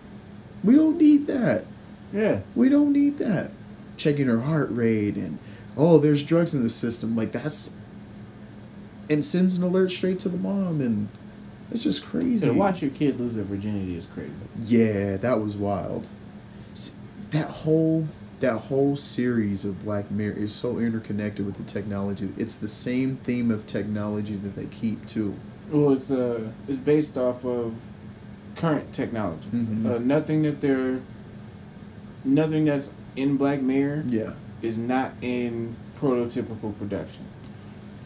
we don't need that. yeah. We don't need that. Checking her heart rate and oh, there's drugs in the system. Like that's and sends an alert straight to the mom and it's just crazy. To watch your kid lose their virginity is crazy. Yeah, that was wild. That whole that whole series of Black Mirror is so interconnected with the technology. It's the same theme of technology that they keep too. Well, it's uh, it's based off of current technology. Mhm. Uh, nothing that they're, nothing that's in Black Mirror Yeah. is not in prototypical production.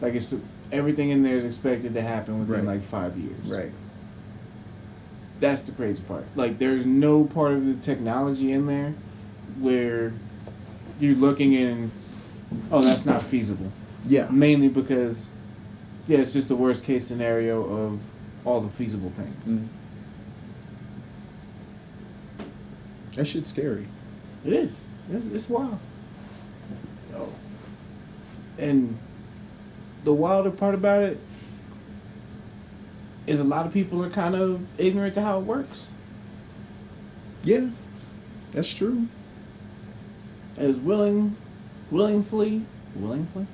Like it's everything in there is expected to happen within Right. like five years. Right. That's the crazy part. Like there's no part of the technology in there where you're looking and oh that's not feasible. Yeah. Mainly because yeah, it's just the worst case scenario of all the feasible things. Mm. That shit's scary. It is. It's, it's wild. Yo. And the wilder part about it is a lot of people are kind of ignorant to how it works. Yeah. That's true. As willing, willingly, willingly,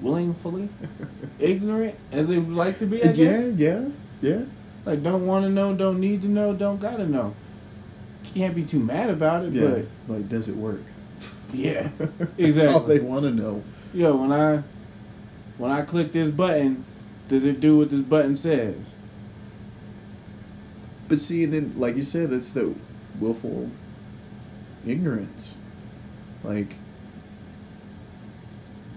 willingly [laughs] ignorant as they would like to be. I yeah, guess. yeah, yeah. Like don't want to know, don't need to know, don't gotta know. Can't be too mad about it, Yeah. Like, does it work? but yeah, [laughs] That's all they want to know. Yo, when I when I click this button, does it do what this button says? But see, and then like you said, that's the willful ignorance. Like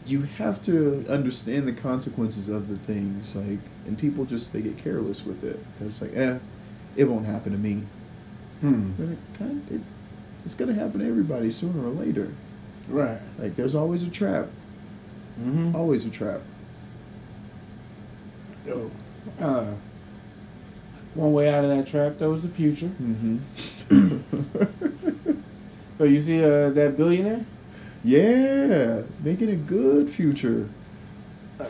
you have to understand the consequences of the things. Like, and people just they get careless with it. They're just like, eh, it won't happen to me. Hmm. But it kind it, it's gonna happen to everybody sooner or later. Right. Like, there's always a trap. Mm-hmm. Always a trap. Yo. Uh, one way out of that trap though is the future. Mm-hmm. [laughs] Oh, you see uh, that billionaire? yeah, making a good future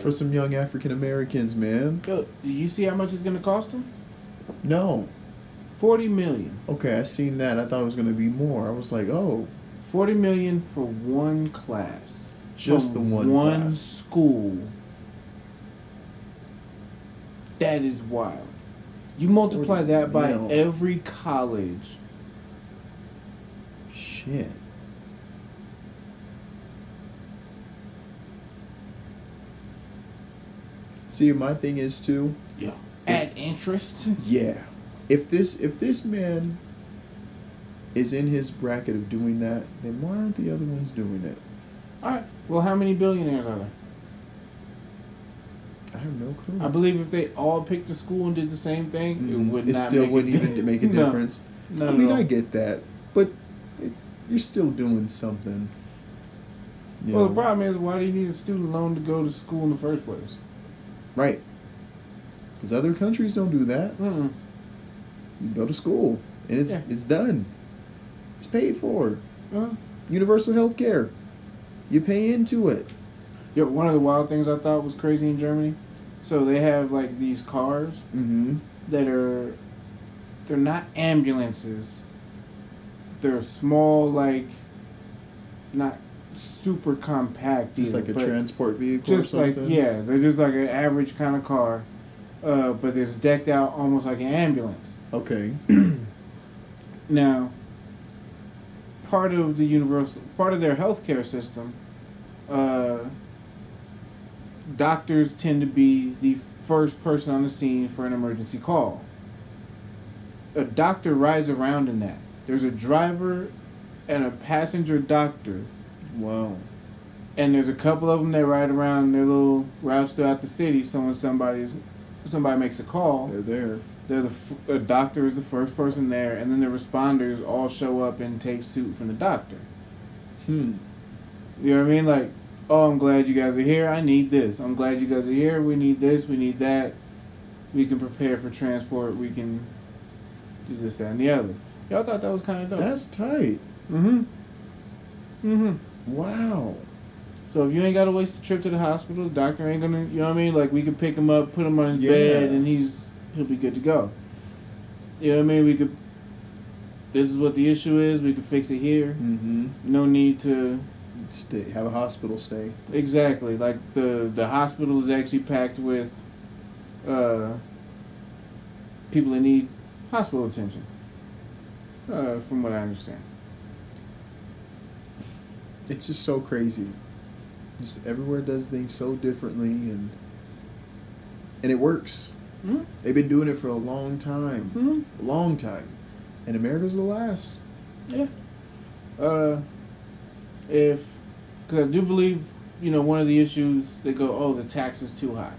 for some young African Americans, man. Yo, do you see how much it's gonna cost him? No. Forty million. Okay, I seen that. I thought it was gonna be more. I was like, oh. Forty million for one class. Just the one One class. school. That is wild. You multiply that by every college. shit. See, my thing is too. Yeah. Add interest. Yeah, if this if this man is in his bracket of doing that, then why aren't the other ones doing it? All right. Well, how many billionaires are there? I have no clue. I believe if they all picked a school and did the same thing, it Mhm. would it not still wouldn't even [laughs] make a No. difference. Not I mean. I get that, but it, you're still doing something. You Well, know? the problem is, why do you need a student loan to go to school in the first place? right? Because other countries don't do that. Mm-mm. You go to school and it's Yeah. it's done. It's paid for. Uh, Universal health care. You pay into it. Yo, one of the wild things I thought was crazy in Germany. So they have like these cars Mm-hmm. that are, they're not ambulances. They're small, like, not super compact. Just either, like a transport vehicle Just or like something. yeah, they're just like an average kind of car, uh, but it's decked out almost like an ambulance. Okay. [clears throat] Now, part of the universal, part of their healthcare system, uh, doctors tend to be the first person on the scene for an emergency call. A doctor rides around in that. There's a driver and a passenger doctor, Wow. and there's a couple of them that ride around their little routes throughout the city. So when somebody's somebody makes a call, They're there. They're the f- a doctor is the first person there, and then the responders all show up and take suit from the doctor. Hmm. You know what I mean? Like, oh, I'm glad you guys are here. I need this. I'm glad you guys are here. We need this. We need that. We can prepare for transport. We can do this, that, and the other. Y'all thought that was kind of dope. That's tight. mm-hmm. Mm-hmm. Wow. So if you ain't got to waste the trip to the hospital, the doctor ain't gonna. You know what I mean? Like we could pick him up, put him on his Yeah. bed, and he's he'll be good to go. You know what I mean? We could. This is what the issue is. We could fix it here. Mm-hmm. No need to Stay. Have a hospital stay. exactly like the the hospital is actually packed with, uh. People that need hospital attention. Uh, from what I understand. It's just so crazy. Just everywhere does things so differently, and and it works. Hmm? They've been doing it for a long time, Hmm. a long time, and America's the last. Yeah. Uh, if, because I do believe, you know, one of the issues they go, oh, the tax is too high.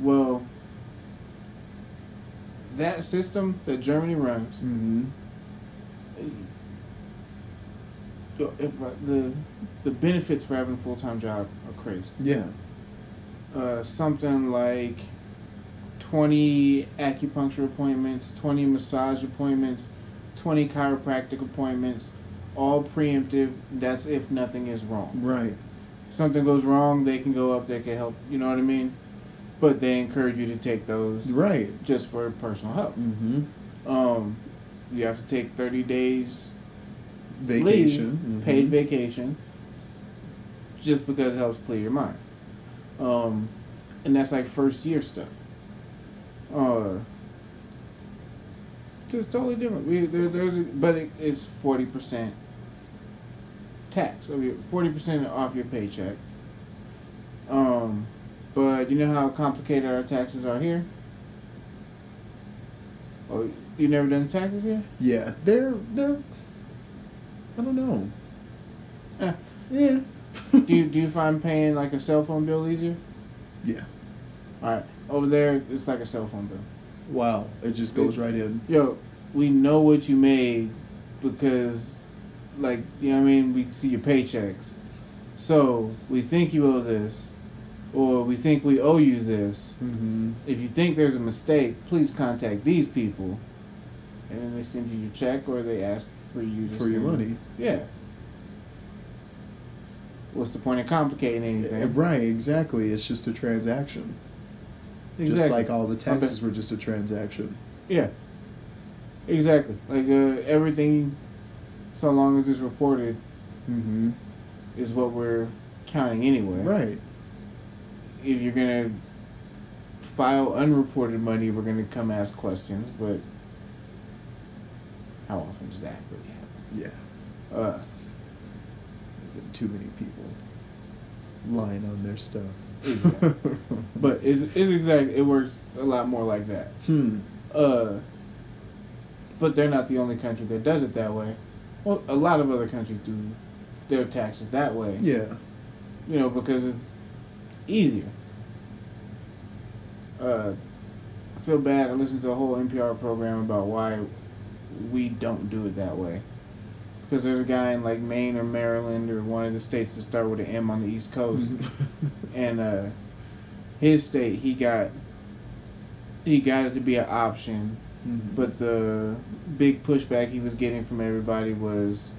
Well, that system that Germany runs, Mm-hmm. if uh, the the benefits for having a full time job are crazy. Yeah. Uh, something like twenty acupuncture appointments, twenty massage appointments, twenty chiropractic appointments, all preemptive. That's if nothing is wrong. Right. Something goes wrong, they can go up. They can help. You know what I mean? But they encourage you to take those Right. just for personal help. Mm-hmm. Um, you have to take thirty days Vacation. leave, Mhm. paid vacation, just because it helps clear your mind. Um, and that's like first year stuff. Uh, just totally different. We there, there's a, but it, it's forty percent tax. So forty percent off your paycheck. Um, but you know how complicated our taxes are here. Oh, you never done taxes here? Yeah. They're they're. I don't know. Eh. Yeah. do you do you find paying like a cell phone bill easier? Yeah. All right, over there it's like a cell phone bill. Wow. It just goes right in. Yo, we know what you made because, like, you know what I mean. We see your paychecks, so we think you owe this, or we think we owe you this. Mm-hmm. If you think there's a mistake, please contact these people, and then they send you your check or they ask for you to For your money. Yeah. What's the point of complicating anything? Right. Exactly. It's just a transaction. Exactly. Just like all the taxes were just a transaction. Yeah. Exactly. Like uh, everything, so long as it's reported, Mm-hmm. is what we're counting anyway. Right. If you're gonna file unreported money, we're gonna come ask questions. But how often does that really happen? Yeah. Uh, Too many people lying on their stuff. Exactly. [laughs] but it's, it's exact. It works a lot more like that. hmm. Uh, but they're not the only country that does it that way. Well, a lot of other countries do their taxes that way. Yeah. You know, because it's easier. uh, I feel bad. I listened to a whole NPR program about why we don't do it that way. Because there's a guy in like Maine or Maryland or one of the states that start with an M on the East Coast, [laughs] and uh, his state he got he got it to be an option, Mhm. but the big pushback he was getting from everybody was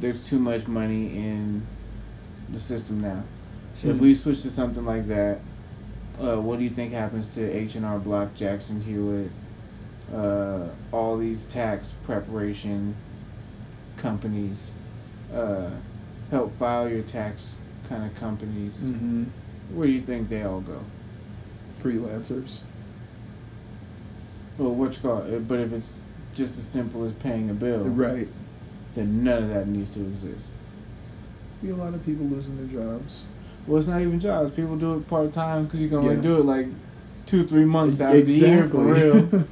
there's too much money in the system now. If Hmm. we switch to something like that, uh, what do you think happens to H and R Block, Jackson Hewitt, uh, all these tax preparation companies, uh, help file your tax kind of companies? Mhm. Where do you think they all go? freelancers. Well, what you call it? But if it's just as simple as paying a bill, Right. then none of that needs to exist. Be a lot of people losing their jobs. Well, it's not even jobs. People do it part time because you can only Yeah. do it like two, three months out of the year for real. [laughs]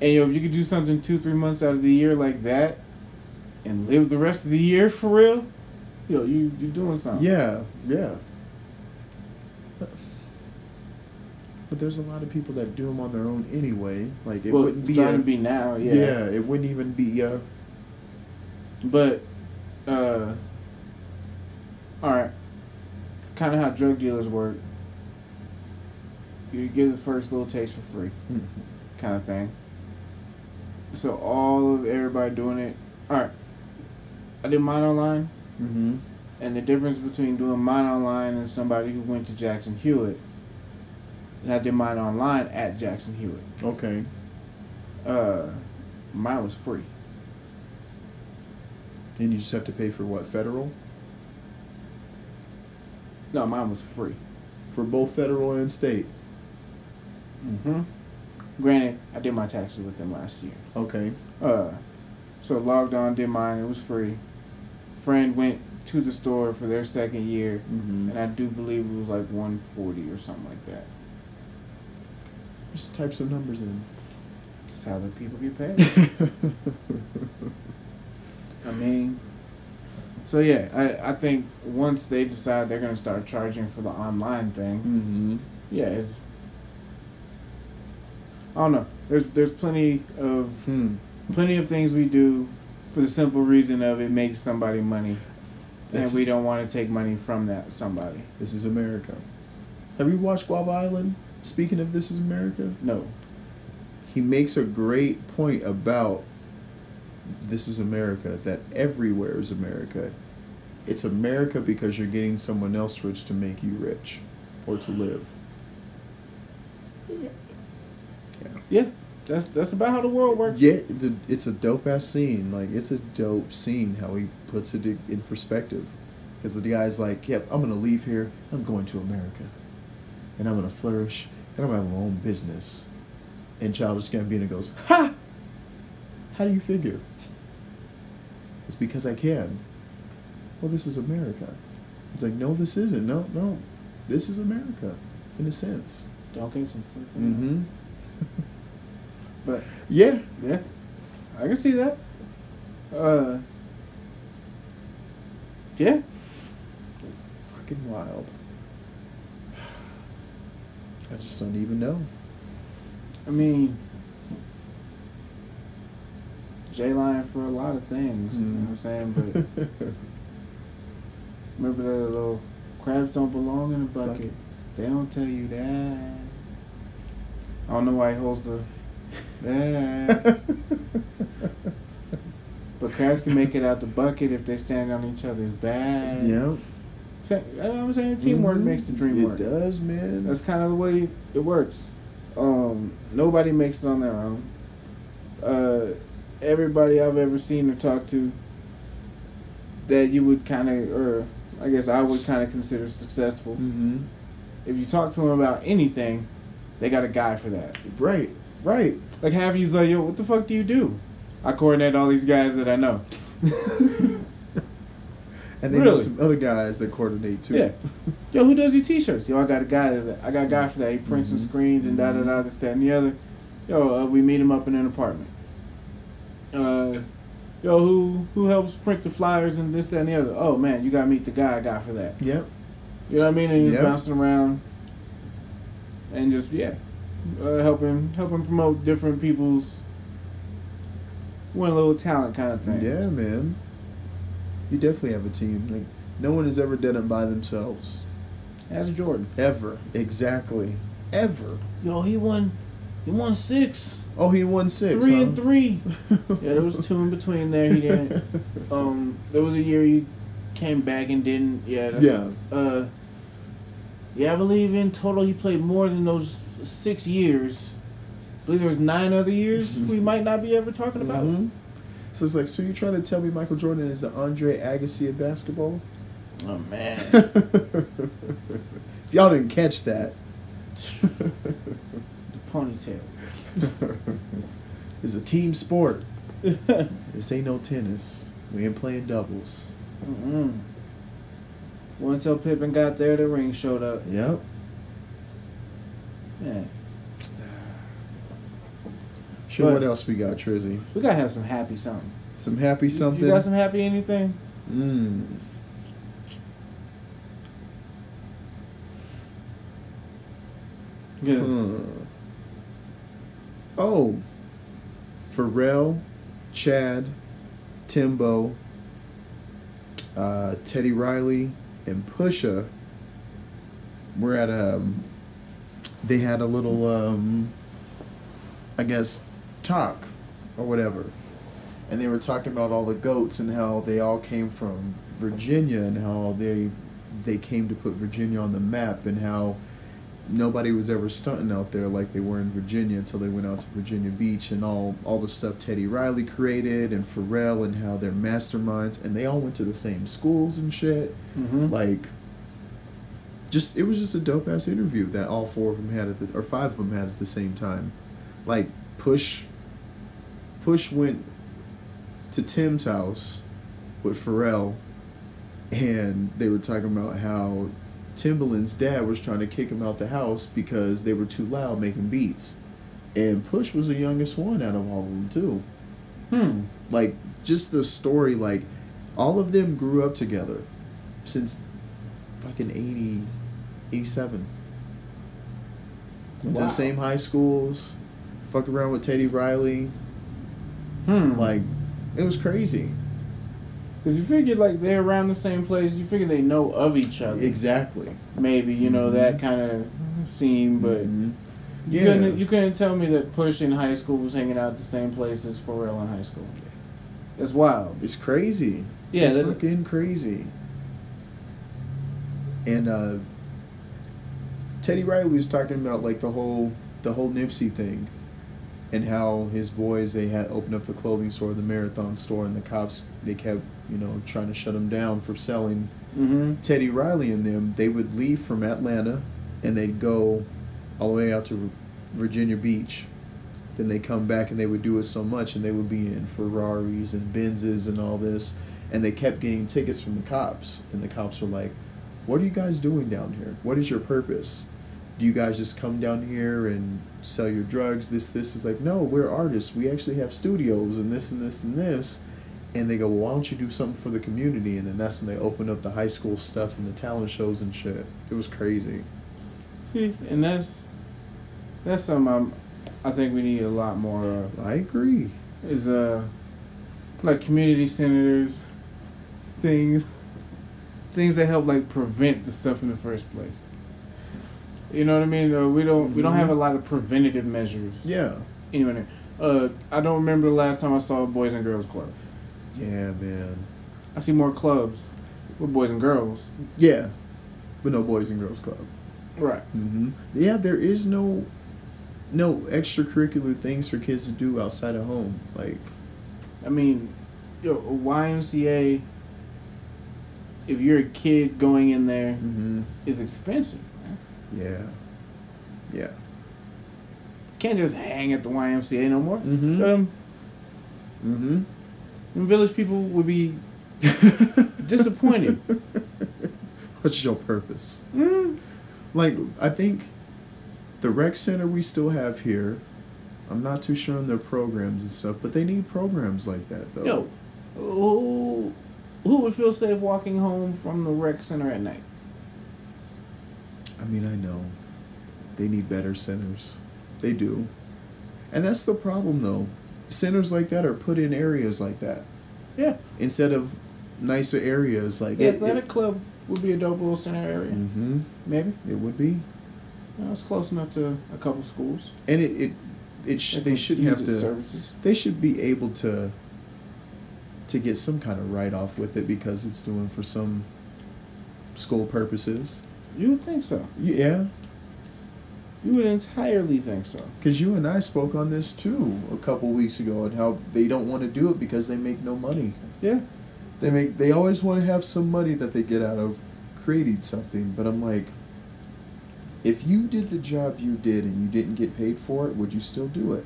And yo, if you could do something two, three months out of the year like that, and live the rest of the year for real, yo, you you doing something. yeah, yeah. But, but there's a lot of people that do them on their own anyway. Like it well, wouldn't be. starting A, to be now, yeah. yeah. it wouldn't even be. Uh, But, uh, all right, kind of how drug dealers work. You get the first little taste for free, kind of thing. So all of everybody doing it. All right, I did mine online. mm-hmm. And the difference between doing mine online and somebody who went to Jackson Hewitt, and I did mine online at Jackson Hewitt. Okay. Uh, mine was free. And you just have to pay for what federal No, mine was free. for both federal and state. Mm-hmm. Granted, I did my taxes with them last year. Okay. Uh, so logged on, did mine. It was free. Friend went to the store for their second year, Mm-hmm. and I do believe it was like one forty or something like that. Just type some numbers in. That's how the people get paid. [laughs] I mean, so yeah, I, I think once they decide they're gonna start charging for the online thing, mm-hmm. yeah, it's. I don't know. There's there's plenty of Hmm. plenty of things we do for the simple reason of it makes somebody money, That's- and we don't want to take money from that somebody. This is America. Have you watched Guava Island? Speaking of This is America, No, he makes a great point about this is America, that everywhere is America. It's America because you're getting someone else rich to make you rich or to live. yeah, that's that's about how the world works. Yeah, it's a, it's a dope ass scene. Like, it's a dope scene how he puts it in perspective. Because the guy's like, yep, I'm going to leave here. I'm going to America. And I'm going to flourish. And I'm going to have my own business. And Childish Gambino goes, Ha! How do you figure? It's because I can. Well, this is America. It's like, no, this isn't. No, no. This is America, in a sense. Don't get some food. Mm-hmm. But Yeah. yeah, I can see that. Uh, yeah, Fucking wild. [sighs] I just don't even know. I mean, J Line for a lot of things. You know what I'm saying? But [laughs] remember that little crabs don't belong in a bucket. Bucket. They don't tell you that. I don't know why he holds the but crabs can make it out the bucket if they stand on each other's back. yeah. Sa- I'm saying teamwork Mhm. makes the dream it work. It does, man. That's kind of the way it works. Um, nobody makes it on their own. Uh, everybody I've ever seen or talked to that you would kind of, or I guess I would kind of consider successful. mm-hmm. If you talk to them about anything, they got a guy for that. Right. Right. Like half you's like, yo, what the fuck do you do? I coordinate all these guys that I know. [laughs] And they know some other guys that coordinate too. Yeah. Yo, who does your t-shirts? Yo, I got a guy that I got a guy for that. He prints and Mhm. screens and da da da this that and the other. Yo, uh, we meet him up in an apartment. Uh, yo, who who helps print the flyers and this that and the other? Oh man, you gotta meet the guy I got for that. Yep. You know what I mean? And he's Yep. bouncing around. and just yeah, uh, helping helping promote different people's one little talent kind of thing. Yeah, man. You definitely have a team. Like no one has ever done it by themselves. As Jordan. Ever. Exactly. Ever. Yo, he won. He won six. Oh, he won six. Three huh? and three. [laughs] yeah, there was two in between there. He didn't. [laughs] Um, there was a year he came back and didn't. Yeah. Yeah. Uh. Yeah, I believe in total he played more than those six years. I believe there was nine other years we might not be ever talking about. Mhm. So it's like, so you're trying to tell me Michael Jordan is the Andre Agassi of basketball? Oh man. [laughs] if y'all didn't catch that, [laughs] the ponytail. [laughs] it's a team sport. This ain't no tennis. We ain't playing doubles. Mm-mm. Well, until Pippen got there, the ring showed up. Yep. Man, Sure. But- what else we got, Trizzy? we gotta have some happy something. Some happy something. You got some happy anything? Mm. Yes. Hmm. Oh, Pharrell, Chad, Timbo, uh, Teddy Riley, and Pusha were at um. They had a little um. I guess talk, or whatever, and they were talking about all the goats and how they all came from Virginia and how they they came to put Virginia on the map and how nobody was ever stunting out there like they were in Virginia until they went out to Virginia Beach and all all the stuff Teddy Riley created and Pharrell and how they're masterminds and they all went to the same schools and shit. Mm-hmm. Like just it was just a dope ass interview that all four of them had at this or five of them had at the same time. Like Push Push went to Tim's house with Pharrell and they were talking about how Timbaland's dad was trying to kick him out the house because they were too loud making beats. And Push was the youngest one out of all of them too. Hmm. Like just the story like all of them grew up together since fucking 80 87. Went to the same high schools, fuck around with Teddy Riley. Hmm. Like it was crazy. Cause you figure like they're around the same place. You figure they know of each other. Exactly. Maybe you know that kind of scene, but Mhm. you Yeah. couldn't you couldn't tell me that Push in high school was hanging out the same place as Pharrell in high school. That's wild. It's crazy. Yeah, it's that- fucking crazy. And uh, Teddy Riley was talking about like the whole the whole Nipsey thing, and how his boys they had opened up the clothing store, the Marathon store, and the cops they kept you know trying to shut him down for selling. Mm-hmm. Teddy Riley and them they would leave from Atlanta, and they'd go all the way out to Virginia Beach. Then they come back and they would do it so much, and they would be in Ferraris and Benzes and all this, and they kept getting tickets from the cops, and the cops were like, "What are you guys doing down here? What is your purpose? Do you guys just come down here and sell your drugs? This, this is like, no, we're artists. We actually have studios and this and this and this." And they go, well, why don't you do something for the community? And then that's when they opened up the high school stuff and the talent shows and shit. It was crazy. See, and that's that's something I'm, I think we need a lot more of. I agree. Is uh, like community centers, things, things that help like prevent the stuff in the first place. You know what I mean? Uh, we don't we don't have a lot of preventative measures. Yeah. Anyway, uh, I don't remember the last time I saw a Boys and Girls Club. Yeah, man. I see more clubs with boys and girls. Yeah. But no Boys and Girls Club. Right. Mm-hmm. Yeah, there is no no extracurricular things for kids to do outside of home. Like, I mean, yo, YMCA. If you're a kid going in there, mm-hmm. is expensive. Yeah. Yeah. Can't just hang at the YMCA no more. Mm-hmm. Um, Mm-hmm. and village people would be [laughs] disappointed. What's your purpose? Mm. Like, I think the rec center we still have here, I'm not too sure on their programs and stuff, but they need programs like that, though. Yo, who who would feel safe walking home from the rec center at night? I mean, I know. they need better centers. They do. And that's the problem though. Centers like that are put in areas like that. Yeah. Instead of nicer areas like The athletic club would be a dope little center area. Mm-hmm. Maybe. It would be. No, it's close enough to a couple schools. And it it, it sh- they shouldn't have to services. they should be able to to get some kind of write off with it because it's doing for some school purposes. You would think so. Yeah, You would entirely think so. because you and I spoke on this too a couple weeks ago and how they don't want to do it because they make no money. Yeah. They make they always want to have some money that they get out of creating something, but I'm like if you did the job you did and you didn't get paid for it, would you still do it?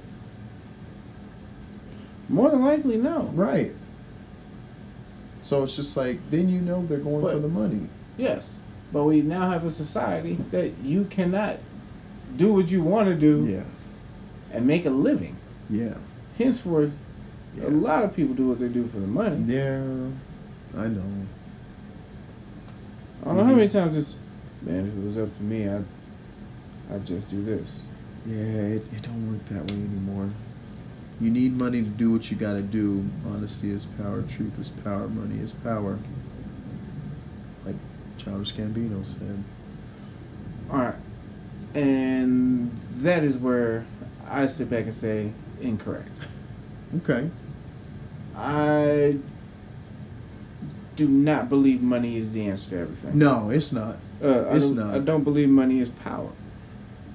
More than likely, no. Right. So it's just like then you know they're going for the money. Yes. But we now have a society that you cannot do what you want to do Yeah. and make a living. Yeah. Henceforth, Yeah. a lot of people do what they do for the money. Yeah. I know. I don't know how many times it's, man, if it was up to me, I'd, I'd just do this. Yeah, it, it don't work that way anymore. You need money to do what you gotta do. Honesty is power, truth is power, money is power. Childish Gambino said. All right. And that is where I sit back and say incorrect. Okay. I do not believe money is the answer to everything. No, it's not. Uh, I it's don't. I don't believe money is power.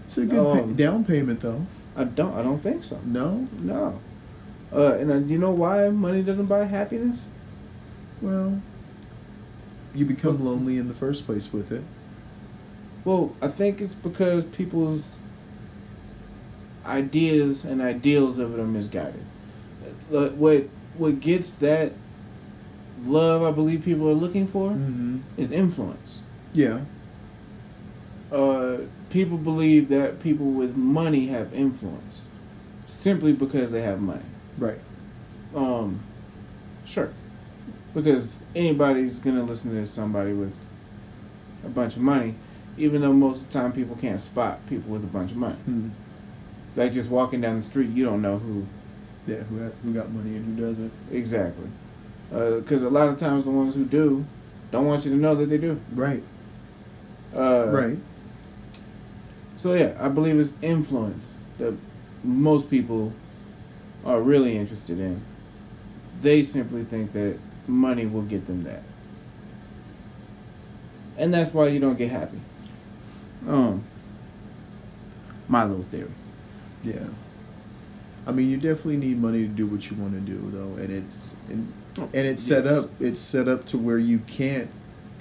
It's a good pay- Um, down payment though. I don't. I don't think so. No? No. Uh, and uh, do you know why money doesn't buy happiness? Well, you become lonely in the first place with it. Well, I think it's because people's ideas and ideals of it are misguided. What what gets that love I believe people are looking for Mm-hmm. is influence. Yeah. Uh, people believe that people with money have influence simply because they have money. Right. Um, sure, because anybody's gonna listen to somebody with a bunch of money, even though most of the time people can't spot people with a bunch of money. Hmm. Like just walking down the street, you don't know who Yeah, who, got, who got money and who doesn't. exactly. Because a lot of times the ones who do don't want you to know that they do. Right. Uh, right. So yeah, I believe it's influence that most people are really interested in. They simply think that money will get them that. And that's why you don't get happy. Um my little theory. Yeah. I mean, you definitely need money to do what you want to do, though, and it's and, and it's set Yes. up. It's set up to where you can't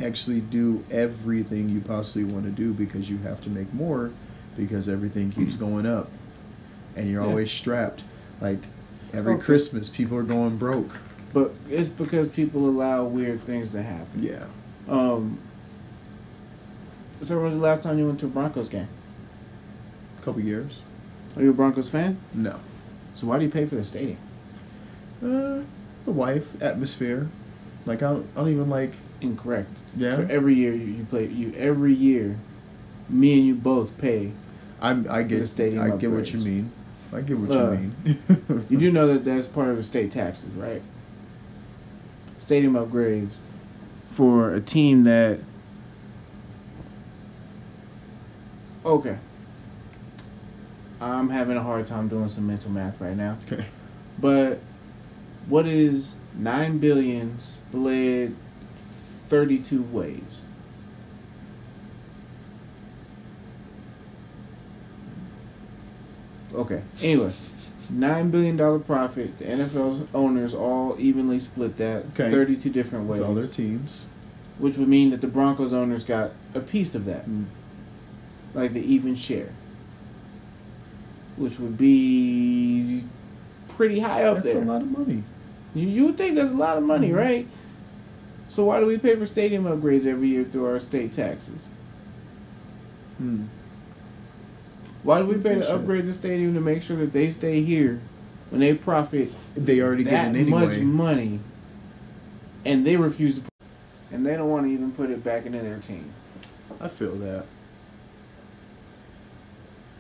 actually do everything you possibly want to do because you have to make more because everything keeps going up, and you're Yeah. always strapped. Like every Okay. Christmas, people are going broke. But it's because people allow weird things to happen. Yeah. Um so when was the last time you went to a Broncos game? A couple years. Are you a Broncos fan? No. So why do you pay for the stadium? Uh, the wife atmosphere. Like I don't, I don't even like. Incorrect. Yeah. So every year you, you play you every year, me and you both pay. I'm. I the get. stadium I get what you mean. I get what Uh, you mean. [laughs] You do know that that's part of the state taxes, right? Stadium upgrades for a team that. Okay. I'm having a hard time doing some mental math right now. Okay. But what is 9 billion split 32 ways? Okay. Anyway, nine billion dollar profit. The NFL's owners all evenly split that Okay. thirty-two different ways, With all their teams. which would mean that the Broncos owners got a piece of that, like the even share, which would be pretty high up That's there. That's a lot of money. You, you would think that's a lot of money, Mhm. right? So why do we pay for stadium upgrades every year through our state taxes? Hmm. Why do we pay to upgrade the stadium to make sure that they stay here when they profit They already that get it much money, and they refuse to, put, and they don't want to even put it back into their team? I feel that.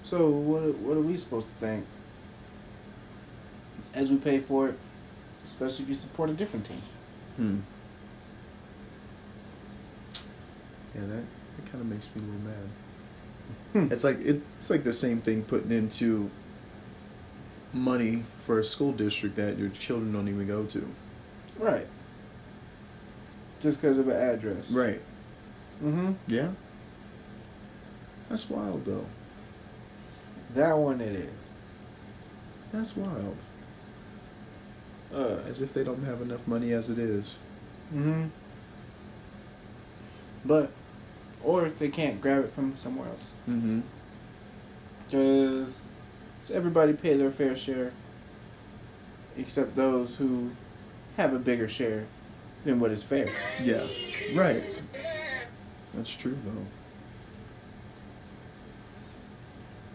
So what what are we supposed to think? As we pay for it, especially if you support a different team. Hmm. Yeah, that, that kind of makes me a little mad. Hmm. It's like it, it's like the same thing putting into money for a school district that your children don't even go to. Right. Just because of an address. Right. Mm-hmm. Yeah. That's wild though. That one it is. That's wild. Uh. As if they don't have enough money as it is. Mm-hmm. But, or if they can't grab it from somewhere else, Mm-hmm. because everybody pay their fair share, except those who have a bigger share than what is fair. Yeah. Right. That's true though.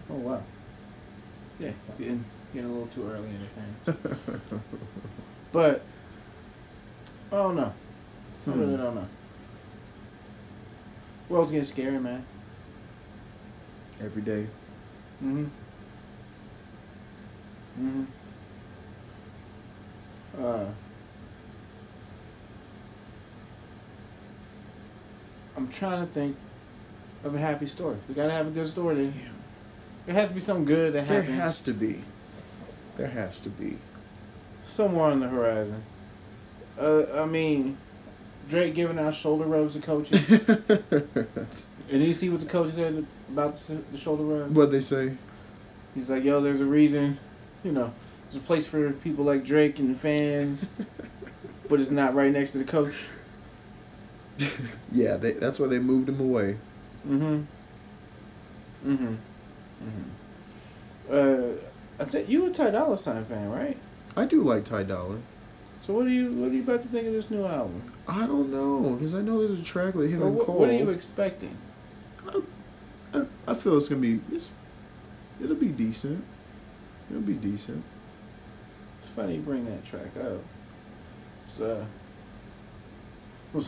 Oh wow. Yeah, getting getting a little too early in the thing. [laughs] But I don't know. I really Hmm. don't know. World's getting scary, man. Every day. Mm-hmm. Mm-hmm. Uh, I'm trying to think of a happy story. We gotta have a good story. Then. There has to be something good that There has to be. There has to be. somewhere on the horizon. Uh, I mean, Drake giving out shoulder rubs to coaches. [laughs] And you see what the coach said about the, the shoulder rub? what they say. He's like, yo, there's a reason, you know, there's a place for people like Drake and the fans, [laughs] but it's not right next to the coach. [laughs] Yeah, they, that's why they moved him away. Mm-hmm. Mm-hmm. Mm-hmm. Uh, I you a Ty Dolla Sign fan, right? I do like Ty Dolla. So what do you what are you about to think of this new album? I don't know because I know there's a track with him Or and what, Cole. what are you expecting? I, I feel it's gonna be it's, it'll be decent. It'll be decent. It's funny you bring that track up. It's uh, [laughs]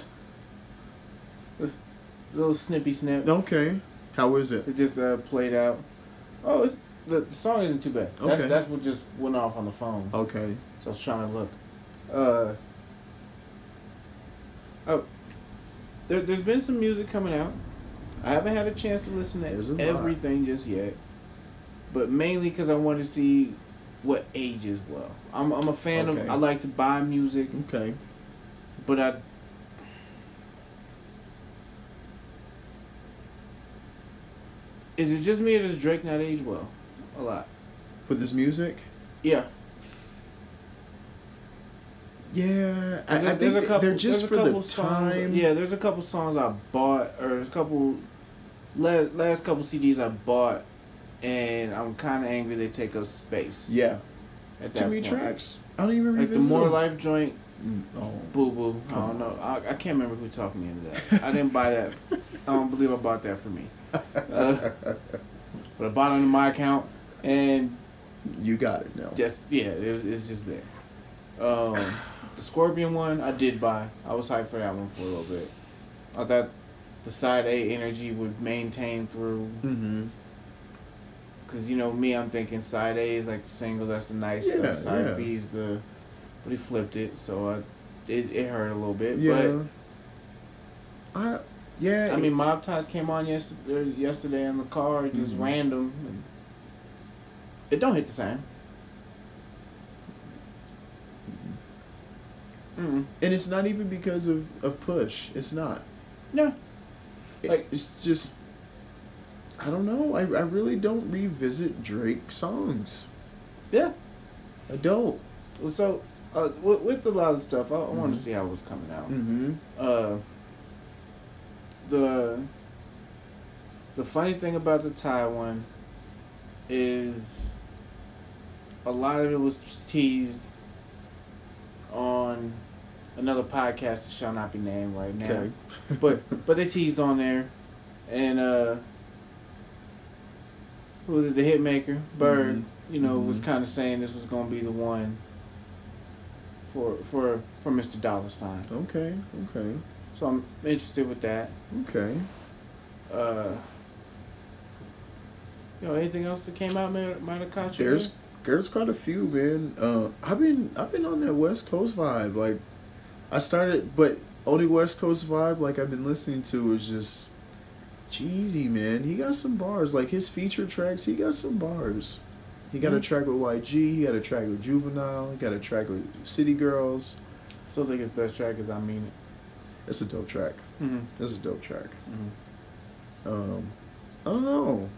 little snippy snip. Okay, how is it? It just uh, played out. Oh, it's, the, the song isn't too bad. That's Okay. that's what just went off on the phone. Okay, So I was trying to look. Uh, oh, there, there's been some music coming out. I haven't had a chance to listen to lot. everything just yet, but mainly because I want to see what ages well. I'm I'm a fan Okay. of. I like to buy music, okay. but I. Is it just me or does Drake not age well? A lot. With this music, Yeah. Yeah, I, There- I think there's a couple- they're just for the songs- time. yeah, there's a couple songs I bought, or a couple last, last couple CDs I bought, and I'm kind of angry they take up space. yeah. at Too many point. tracks. I don't even remember. Like the More them. Life joint, Mm, oh, Boo Boo. I don't know. I, I can't remember who talked me into that. I didn't buy that. I don't believe I bought that for me. [laughs] Uh, but I bought it on my account, and you got it now. just yeah, it was, it's just there. Um, the Scorpion one I did buy. I was hyped for that one for a little bit. I thought the side A energy would maintain through. Mm-hmm. Cause you know me, I'm thinking side A is like the single, that's the nice Yeah, stuff. Side yeah. B is the, but he flipped it, so I, it, it hurt a little bit. Yeah. I yeah. But I mean, Mob Ties came on yesterday, yesterday in the car, just Mhm. random. And it don't hit the same. Mm. and it's not even because of of push. It's not. Yeah. Like- it's just. I don't know. I, I really don't revisit Drake songs. Yeah. I don't. So, uh, with, with a lot of stuff, I, I wanted Mhm. to see how it was coming out. Mm-hmm. Uh, the the funny thing about the Thai one is a lot of it was teased on another podcast that shall not be named right now. Okay. [laughs] But but they teased on there, and uh, who was it? The Hitmaker Bird. Mhm. You know, was Mhm. kind of saying this was gonna be the one for for for Mr. Dollar Sign. Okay. Okay. So I'm interested with that. Okay. Uh, You know, anything else that came out might, might have caught you? There's there's quite a few, man. Uh, I've been I've been on that West Coast vibe. Like, I started, but only West Coast vibe. Like I've been listening to is just G-Eazy, man. He got some bars. Like his feature tracks, he got some bars. He got a Mhm. track with YG. He got a track with Juvenile. He got a track with City Girls. Still think his best track is I Mean It. It's a dope track. Mm-hmm. This is a dope track. Mm-hmm. Um, I don't know.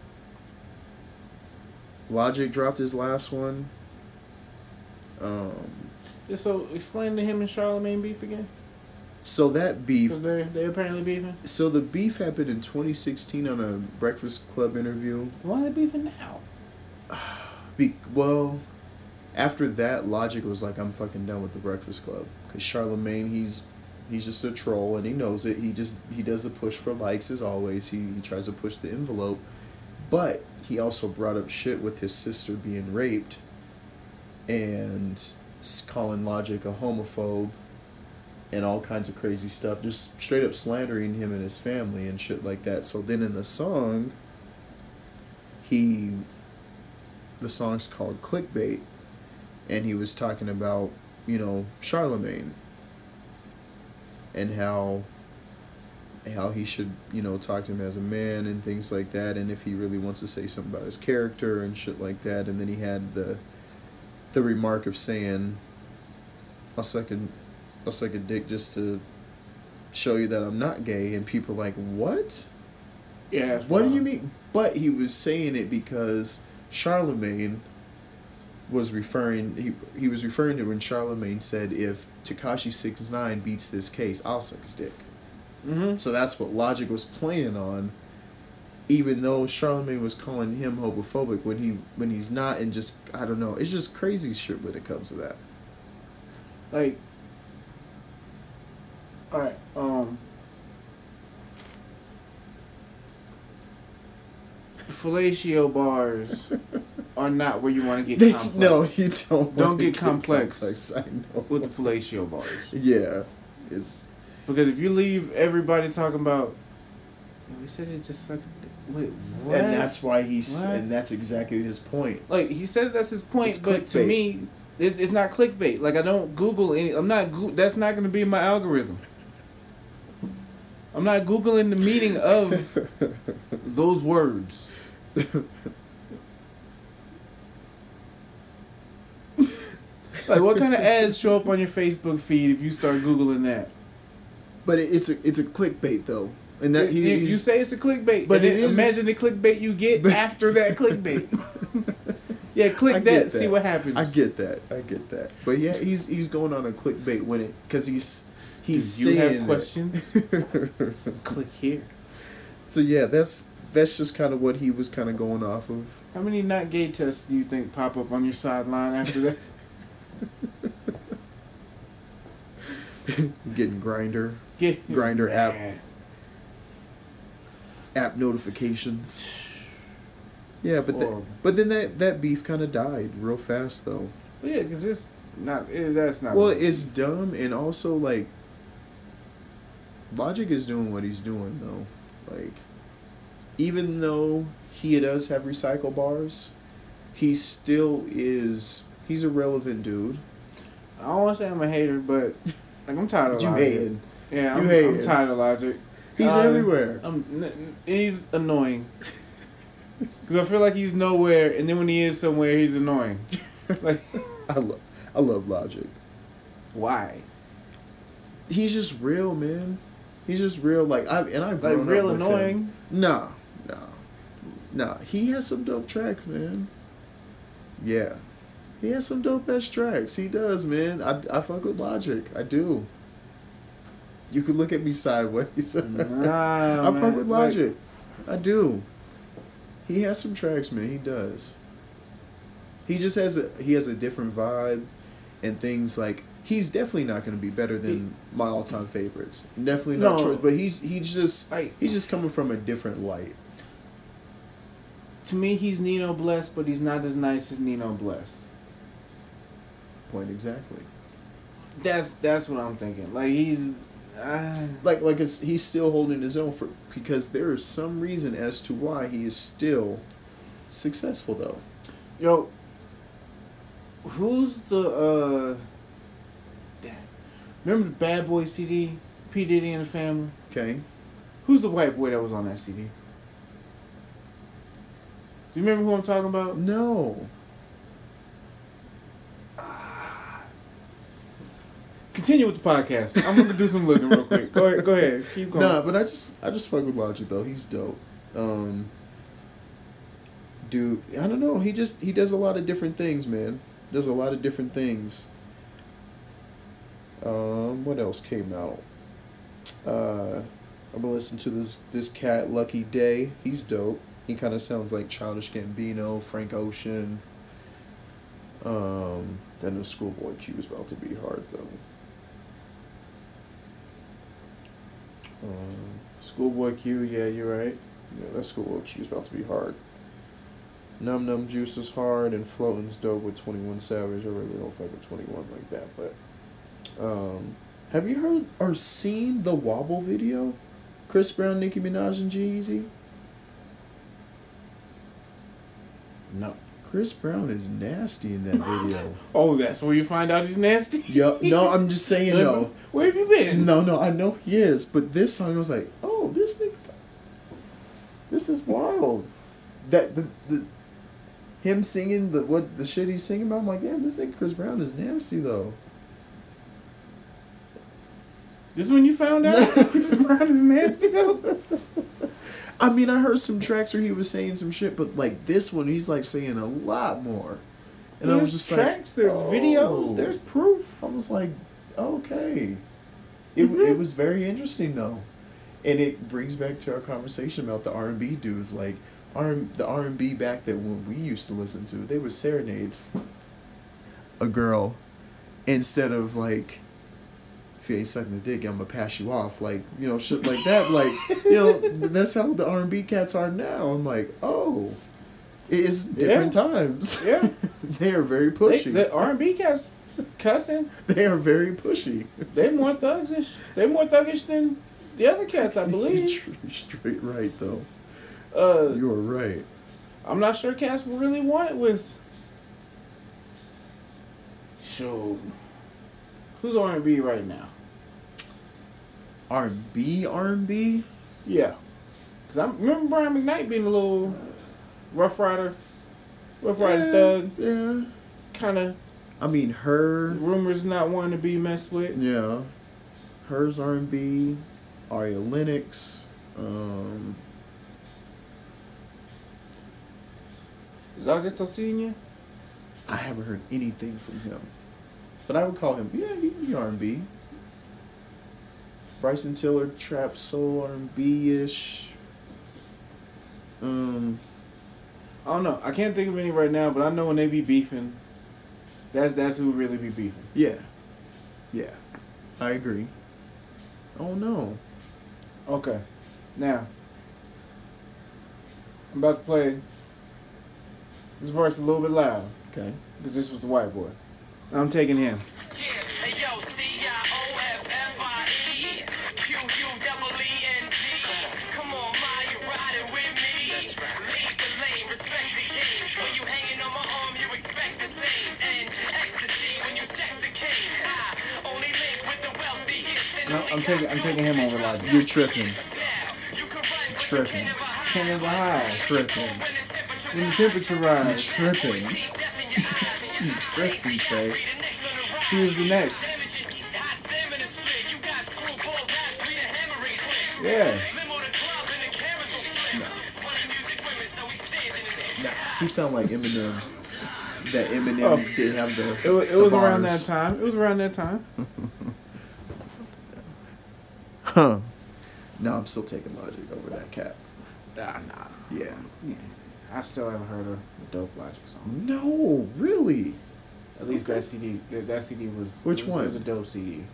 Logic dropped his last one. Um, Just so explain to him and Charlemagne beef again, so that beef. they they apparently beefing. So the beef happened in 2016 on a Breakfast Club interview. Why are they beefing now? [sighs] Be- well, after that, Logic was like, "I'm fucking done with the Breakfast Club," because Charlemagne, he's he's just a troll and he knows it. He just he does the push for likes as always. He he tries to push the envelope, but he also brought up shit with his sister being raped, and calling Logic a homophobe. And all kinds of crazy stuff, just straight up slandering him and his family and shit like that. So then in the song, he the song's called clickbait and he was talking about you know charlemagne and how how he should you know talk to him as a man and things like that and if he really wants to say something about his character and shit like that and then he had the the remark of saying i'll suck a, I'll suck a dick just to show you that i'm not gay and people like what Yeah. What do you mean? But he was saying it because Charlemagne was referring he he was referring to when Charlemagne said if Tekashi six nine beats this case, I'll suck his dick. Mm-hmm. So that's what Logic was playing on. Even though Charlemagne was calling him homophobic when he when he's not and just I don't know, it's just crazy shit when it comes to that. Like, all right. Um, fellatio bars [laughs] are not where you want to get They, complex no, you don't. Don't wanna get complex. complex, I know. with the fellatio bars yeah, it's because if you leave everybody talking about, "Oh, he said it just sucked. Wait, what? and that's why he's What? and that's exactly his point. like he says that's his point, It's but to me, it, it's not clickbait. Like I don't Google any. I'm not. Goo- that's not going to be my algorithm. I'm not googling the meaning of [laughs] those words. [laughs] like, what kind of ads show up on your Facebook feed if you start googling that? But it, it's a it's a clickbait though, and that he, you, you say it's a clickbait, But it is- imagine the clickbait you get after that clickbait. [laughs] yeah, click get that, see what happens. I get that, I get that. But yeah, he's he's going on a clickbait when it because he's he's Do you saying have questions? [laughs] click here. so yeah, that's that's just kind of what he was kind of going off of. How many not gay tests do you think pop up on your sideline after that? [laughs] Getting Grindr Get Grindr app. App notifications. Yeah, but the, but then that that beef kind of died real fast though. Yeah, because it's not. It, that's not. Well, it's dumb and also like Logic is doing what he's doing though. Like even though he does have recycle bars, he still is he's a relevant dude. I don't want to say I'm a hater, but like I'm tired of [laughs] You hating. Yeah, You I'm, I'm tired of logic. He's Uh, everywhere. I'm, he's annoying. Because I feel like he's nowhere, and then when he is somewhere, he's annoying. [laughs] Like, I love I love Logic. why? He's just real, man. He's just real. Like I and I've Like, grown real up with annoying? Him. Nah, nah, nah. He has some dope tracks, man. Yeah, he has some dope ass tracks. He does, man. I I fuck with Logic. I do. You could look at me sideways. Nah, [laughs] I man. fuck with Like, Logic. I do. He has some tracks, man. He does. He just has a he has a different vibe, and things like he's definitely not going to be better than my all time favorites. Definitely not No. choice, but he's he's just like, he's just coming from a different light. to me, he's Nino Bless, but he's not as nice as Nino Bless. Point exactly. That's that's what I'm thinking. Like he's, uh, Like like he's still holding his own for because there is some reason as to why he is still successful though. Yo, who's the uh? Damn. Remember the Bad Boy CD? P Diddy and the Family. Okay. Who's the white boy that was on that CD? Do you remember who I'm talking about? No. Continue with the podcast. I'm gonna do some looking real quick. Go ahead. Go ahead. Keep going. Nah, but I just I just fuck with Logic though. He's dope. Um dude, I don't know. He just he does a lot of different things, man. Does a lot of different things. Um, what else came out? Uh I'm gonna listen to this this cat Lucky Daye. He's dope. He kind of sounds like Childish Gambino, Frank Ocean. Um, I know Schoolboy Q is about to be hard though. Um, Schoolboy Q. Yeah, you're right. yeah, that Schoolboy Q is about to be hard. Numb Numb Juice is hard and Floating's dope with Twenty One Savage. I really don't fuck with Twenty One like that, but um, have you heard or seen the Wobble video? Chris Brown, Nicki Minaj, and G-Eazy? No. Chris Brown is nasty in that video. Oh, that's where you find out he's nasty. Yup. No, I'm just [laughs] saying no. Where have you been? No, no, I know he is, but this song I was like, oh, this nigga, this is wild. That the the him singing the what the shit he's singing about, I'm like, damn, this nigga Chris Brown is nasty though. This is when you found out [laughs] Chris Brown is nasty though. [laughs] I mean, I heard some tracks where he was saying some shit, but like this one, he's like saying a lot more, and I was There's just tracks, like, there's oh. videos, there's proof. I was like, okay. It, Mhm. it was very interesting though, and it brings back to our conversation about the R and B dudes. Like R the R and B back that when we used to listen to, they would serenade a girl instead of like. If you ain't sucking the dick, I'm gonna pass you off, like you know, shit like that. Like you know, [laughs] that's how the R and B cats are now. I'm like, oh, it's different times. Yeah, [laughs] they are very they, pushy. the R and B cats cussing. [laughs] they are very pushy. They more thuggish. They more thuggish than the other cats, I believe. Straight right though. Uh, You are right. I'm not sure cats will really want it with. So, who's R and B right now? R and B, R and B. Yeah, cause I remember Brian McKnight being a little rough rider, rough rider thug, Yeah. kind of I mean, her. rumors not wanting to be messed with. Yeah. Hers R and B. Ari Lennox. Um. Is August Alsina? I haven't heard anything from him, but I would call him. Yeah, he'd R and B. Bryson Tiller, trap soul R and B ish. Um. I don't know. I can't think of any right now, but I know when they be beefing, that's that's who really be beefing. Yeah. Yeah. I agree. Oh no. Okay, now I'm about to play this verse a little bit loud Okay. because this was the white boy. I'm taking him. No, I'm taking- I'm taking him over Logic. You're tripping. You can run, but Tripping. you can never hide. Can't never hide. Tripping. When the temperature When the temperature rise, Tripping. See death in your eyes. You tripping, Shay. Be the next on the rise. who's the next? Hot stamina split. You got screwball raps, we the hammering click. Yeah. Limo the and the cameras will flip. Funny music women, so we standing in it. He sound like Eminem. That Eminem Oh. didn't have the. It was, it the was around that time. It was around that time. [laughs] Huh. No, I'm still taking Logic over that cat. Nah, nah. Yeah. Yeah. I still haven't heard a dope Logic song. No, really. At least that CD. That, that CD was. Which was, one? It was a dope CD.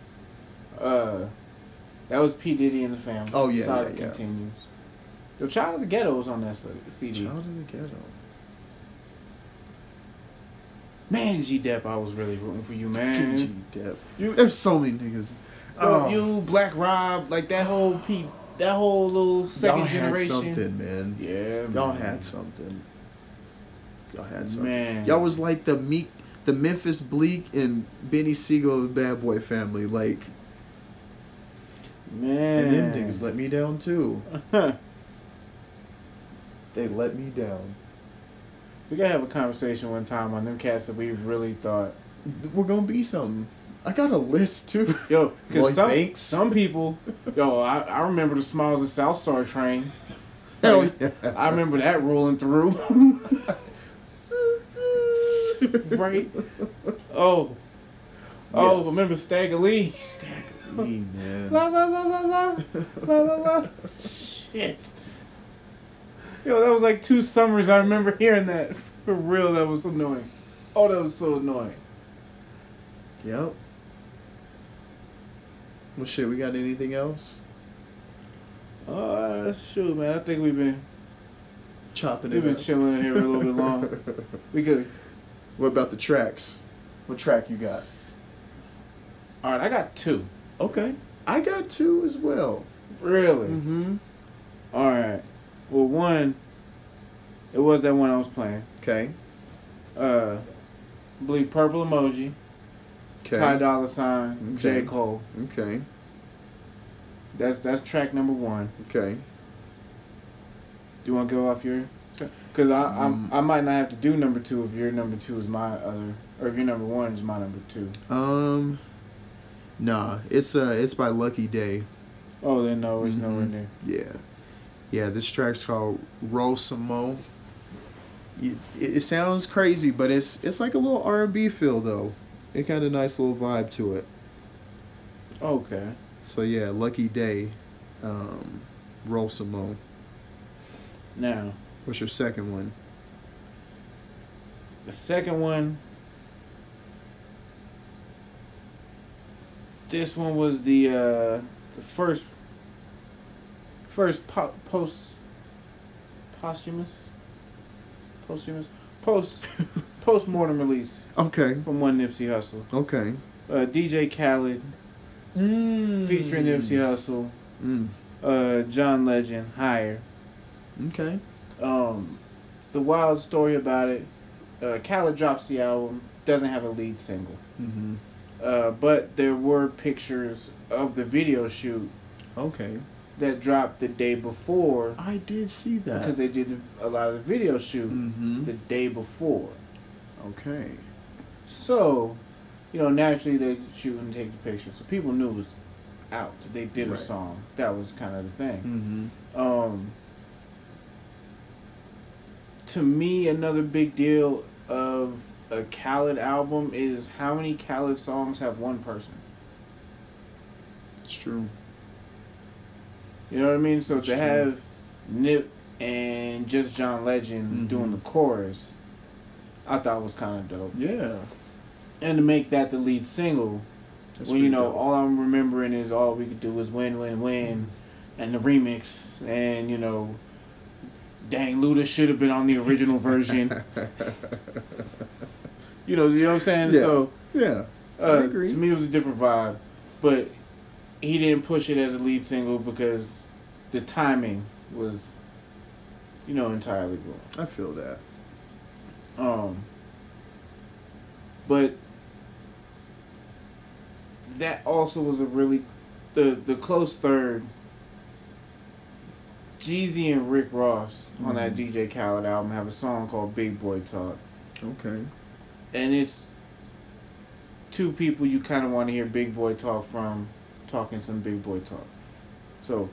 Uh, that was P Diddy and the Family. Oh, yeah, Saga yeah, yeah. continues. The Child of the Ghetto was on that CD. Child of the Ghetto. Man, G Dep, I was really rooting for you, man. G Dep. You, There's so many niggas. Oh. you, Black Rob, like that whole P, that whole little 2nd Y'all had generation. something, man. Yeah, Y'all had something. Y'all had something. Man. Y'all was like the meek, the Memphis Bleek and Beanie Sigel of the Bad Boy family. Like, Man. and them niggas let me down too. [laughs] They let me down. we gotta have a conversation one time on them cats that we really thought. We're gonna be something. I got a list too. Yo, because some, Banks. some people, yo, I, I remember the Smilez of Southstar train. Hell yeah. I remember that rolling through. [laughs] right? Oh. Oh, Yeah. remember Stagger Lee? Staggerly, man. La la la la la. La la la. Shit. Yo, that was like two summers I remember hearing that. For real, that was annoying. Oh, that was so annoying. Yep. Well, shit. We got anything else? Uh, shoot, man. I think we've been Chopping it. we've been up. chilling in here a little bit long. [laughs] We could. What about the tracks? What track you got? All right, I got two. Okay. I got two as well. Really. Mm-hmm. All right. Well, one. It was that one I was playing. Okay. Uh, I believe Purple Emoji, Okay. Ty Dolla Sign, J Okay. Cole. Okay. That's that's track number one. Okay. Do you want to go off your? Because I I'm, Mm. I might not have to do number two if your number two is my other, or if your number one is my number two. Um. Nah, it's uh, it's by Lucky Daye. Oh, then no, it's Mhm. nowhere near. Yeah. Yeah, this track's called Roll Some Mo. It, it, it sounds crazy, but it's it's like a little R and B feel though. It got a nice little vibe to it. Okay. So yeah, Lucky Daye, um, Roll Some Mo. Now What's your second one? the second one. This one was the uh, the first first po- post posthumous posthumous post post mortem release Okay. from one Nipsey Hussle. Okay. Uh, DJ Khaled featuring Nipsey Hussle, Mm. uh, John Legend, Higher. Okay. Um, the wild story about it, uh, Khaled drops the album, doesn't have a lead single. Mm-hmm. Uh, but there were pictures of the video shoot Okay. that dropped the day before I did see that. because they did a lot of the video shoot mm-hmm. the day before. Okay. So, you know, naturally they shoot and take the picture, so people knew it was out. They did a song. That was kind of the thing. Mm-hmm. Um, to me, another big deal of a Khaled album is how many Khaled songs have one person. It's true. You know what I mean? So That's to true. have Nip and just John Legend Mhm. doing the chorus, I thought was kind of dope. Yeah. And to make that the lead single, That's when you know dope. all I'm remembering is all we could do was win, win, win, and the remix, and you know, dang, Luda should have been on the original version. [laughs] You know, you know what I'm saying? Yeah. So yeah. uh, I agree. to me, it was a different vibe, but he didn't push it as a lead single because the timing was, you know, entirely wrong. I feel that. Um, but that also was a really the the close third. Jeezy and Rick Ross on that Mhm. DJ Khaled album have a song called Big Boy Talk, Okay. and it's two people you kind of want to hear Big Boy Talk from, talking some Big Boy Talk. So,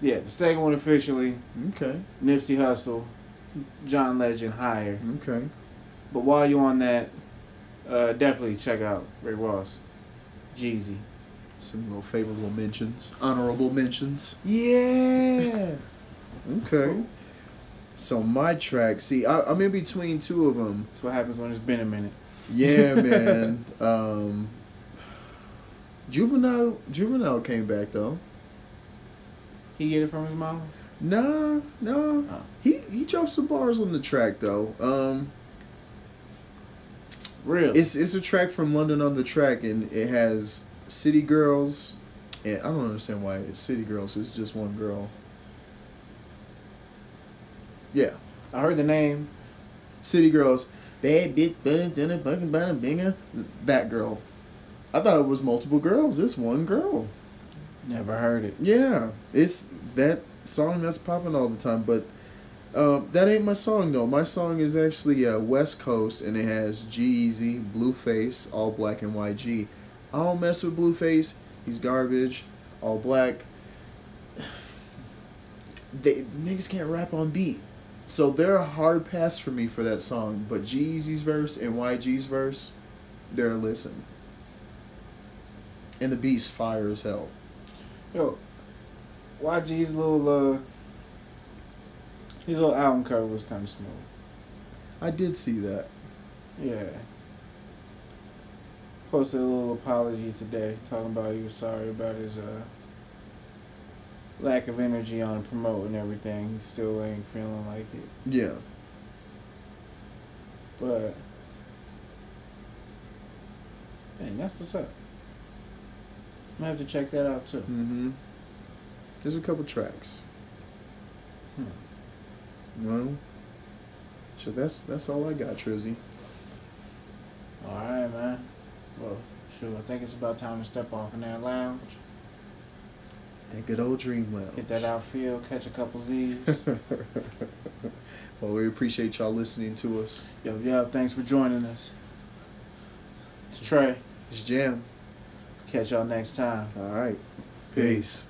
yeah, the second one officially Okay. Nipsey Hussle, John Legend, Higher. Okay. But while you're on that, uh, definitely check out Ray Ross, Jeezy. Some little favorable mentions, honorable mentions. Yeah. [laughs] Okay. So my track, see, I, I'm in between two of them. That's what happens when it's been a minute. Yeah, [laughs] man. um, Juvenile, Juvenile came back though. He get it from his mama. Nah, nah. Oh. He he dropped some bars on the track though. Um, Real. it's it's a track from London on the track, and it has City Girls, and I don't understand why it's City Girls. It's just one girl. Yeah. I heard the name. City Girls. Bad bitch, in a fucking bada binga. That girl. I thought it was multiple girls. It's one girl. Never heard it. Yeah, it's that song that's popping all the time. But um, that ain't my song though. My song is actually uh, West Coast, and it has G-Eazy, Blueface, ALLBLACK and YG. I don't mess with Blueface. He's garbage. ALLBLACK. [sighs] They niggas can't rap on beat, so they're a hard pass for me for that song. But G-Eazy's verse and YG's verse, they're a listen. And the beat's fire as hell. Yo, YG's little uh, his little album cover was kind of smooth. I did see that. Yeah. Posted a little apology today, talking about he was sorry about his uh lack of energy on promoting everything. He still ain't feeling like it, Yeah. but man, that's what's up. I'm gonna have to check that out too. Mm-hmm. There's a couple tracks. Hmm. Well, so that's that's all I got, Trizzy. All right, man. Well, sure. I think it's about time to step off in that lounge, That good old dream lounge. hit that outfield, catch a couple Z's. [laughs] well, we appreciate y'all listening to us. yo, yo, thanks for joining us. It's Trey. It's Jam. Catch y'all next time. All right. Peace.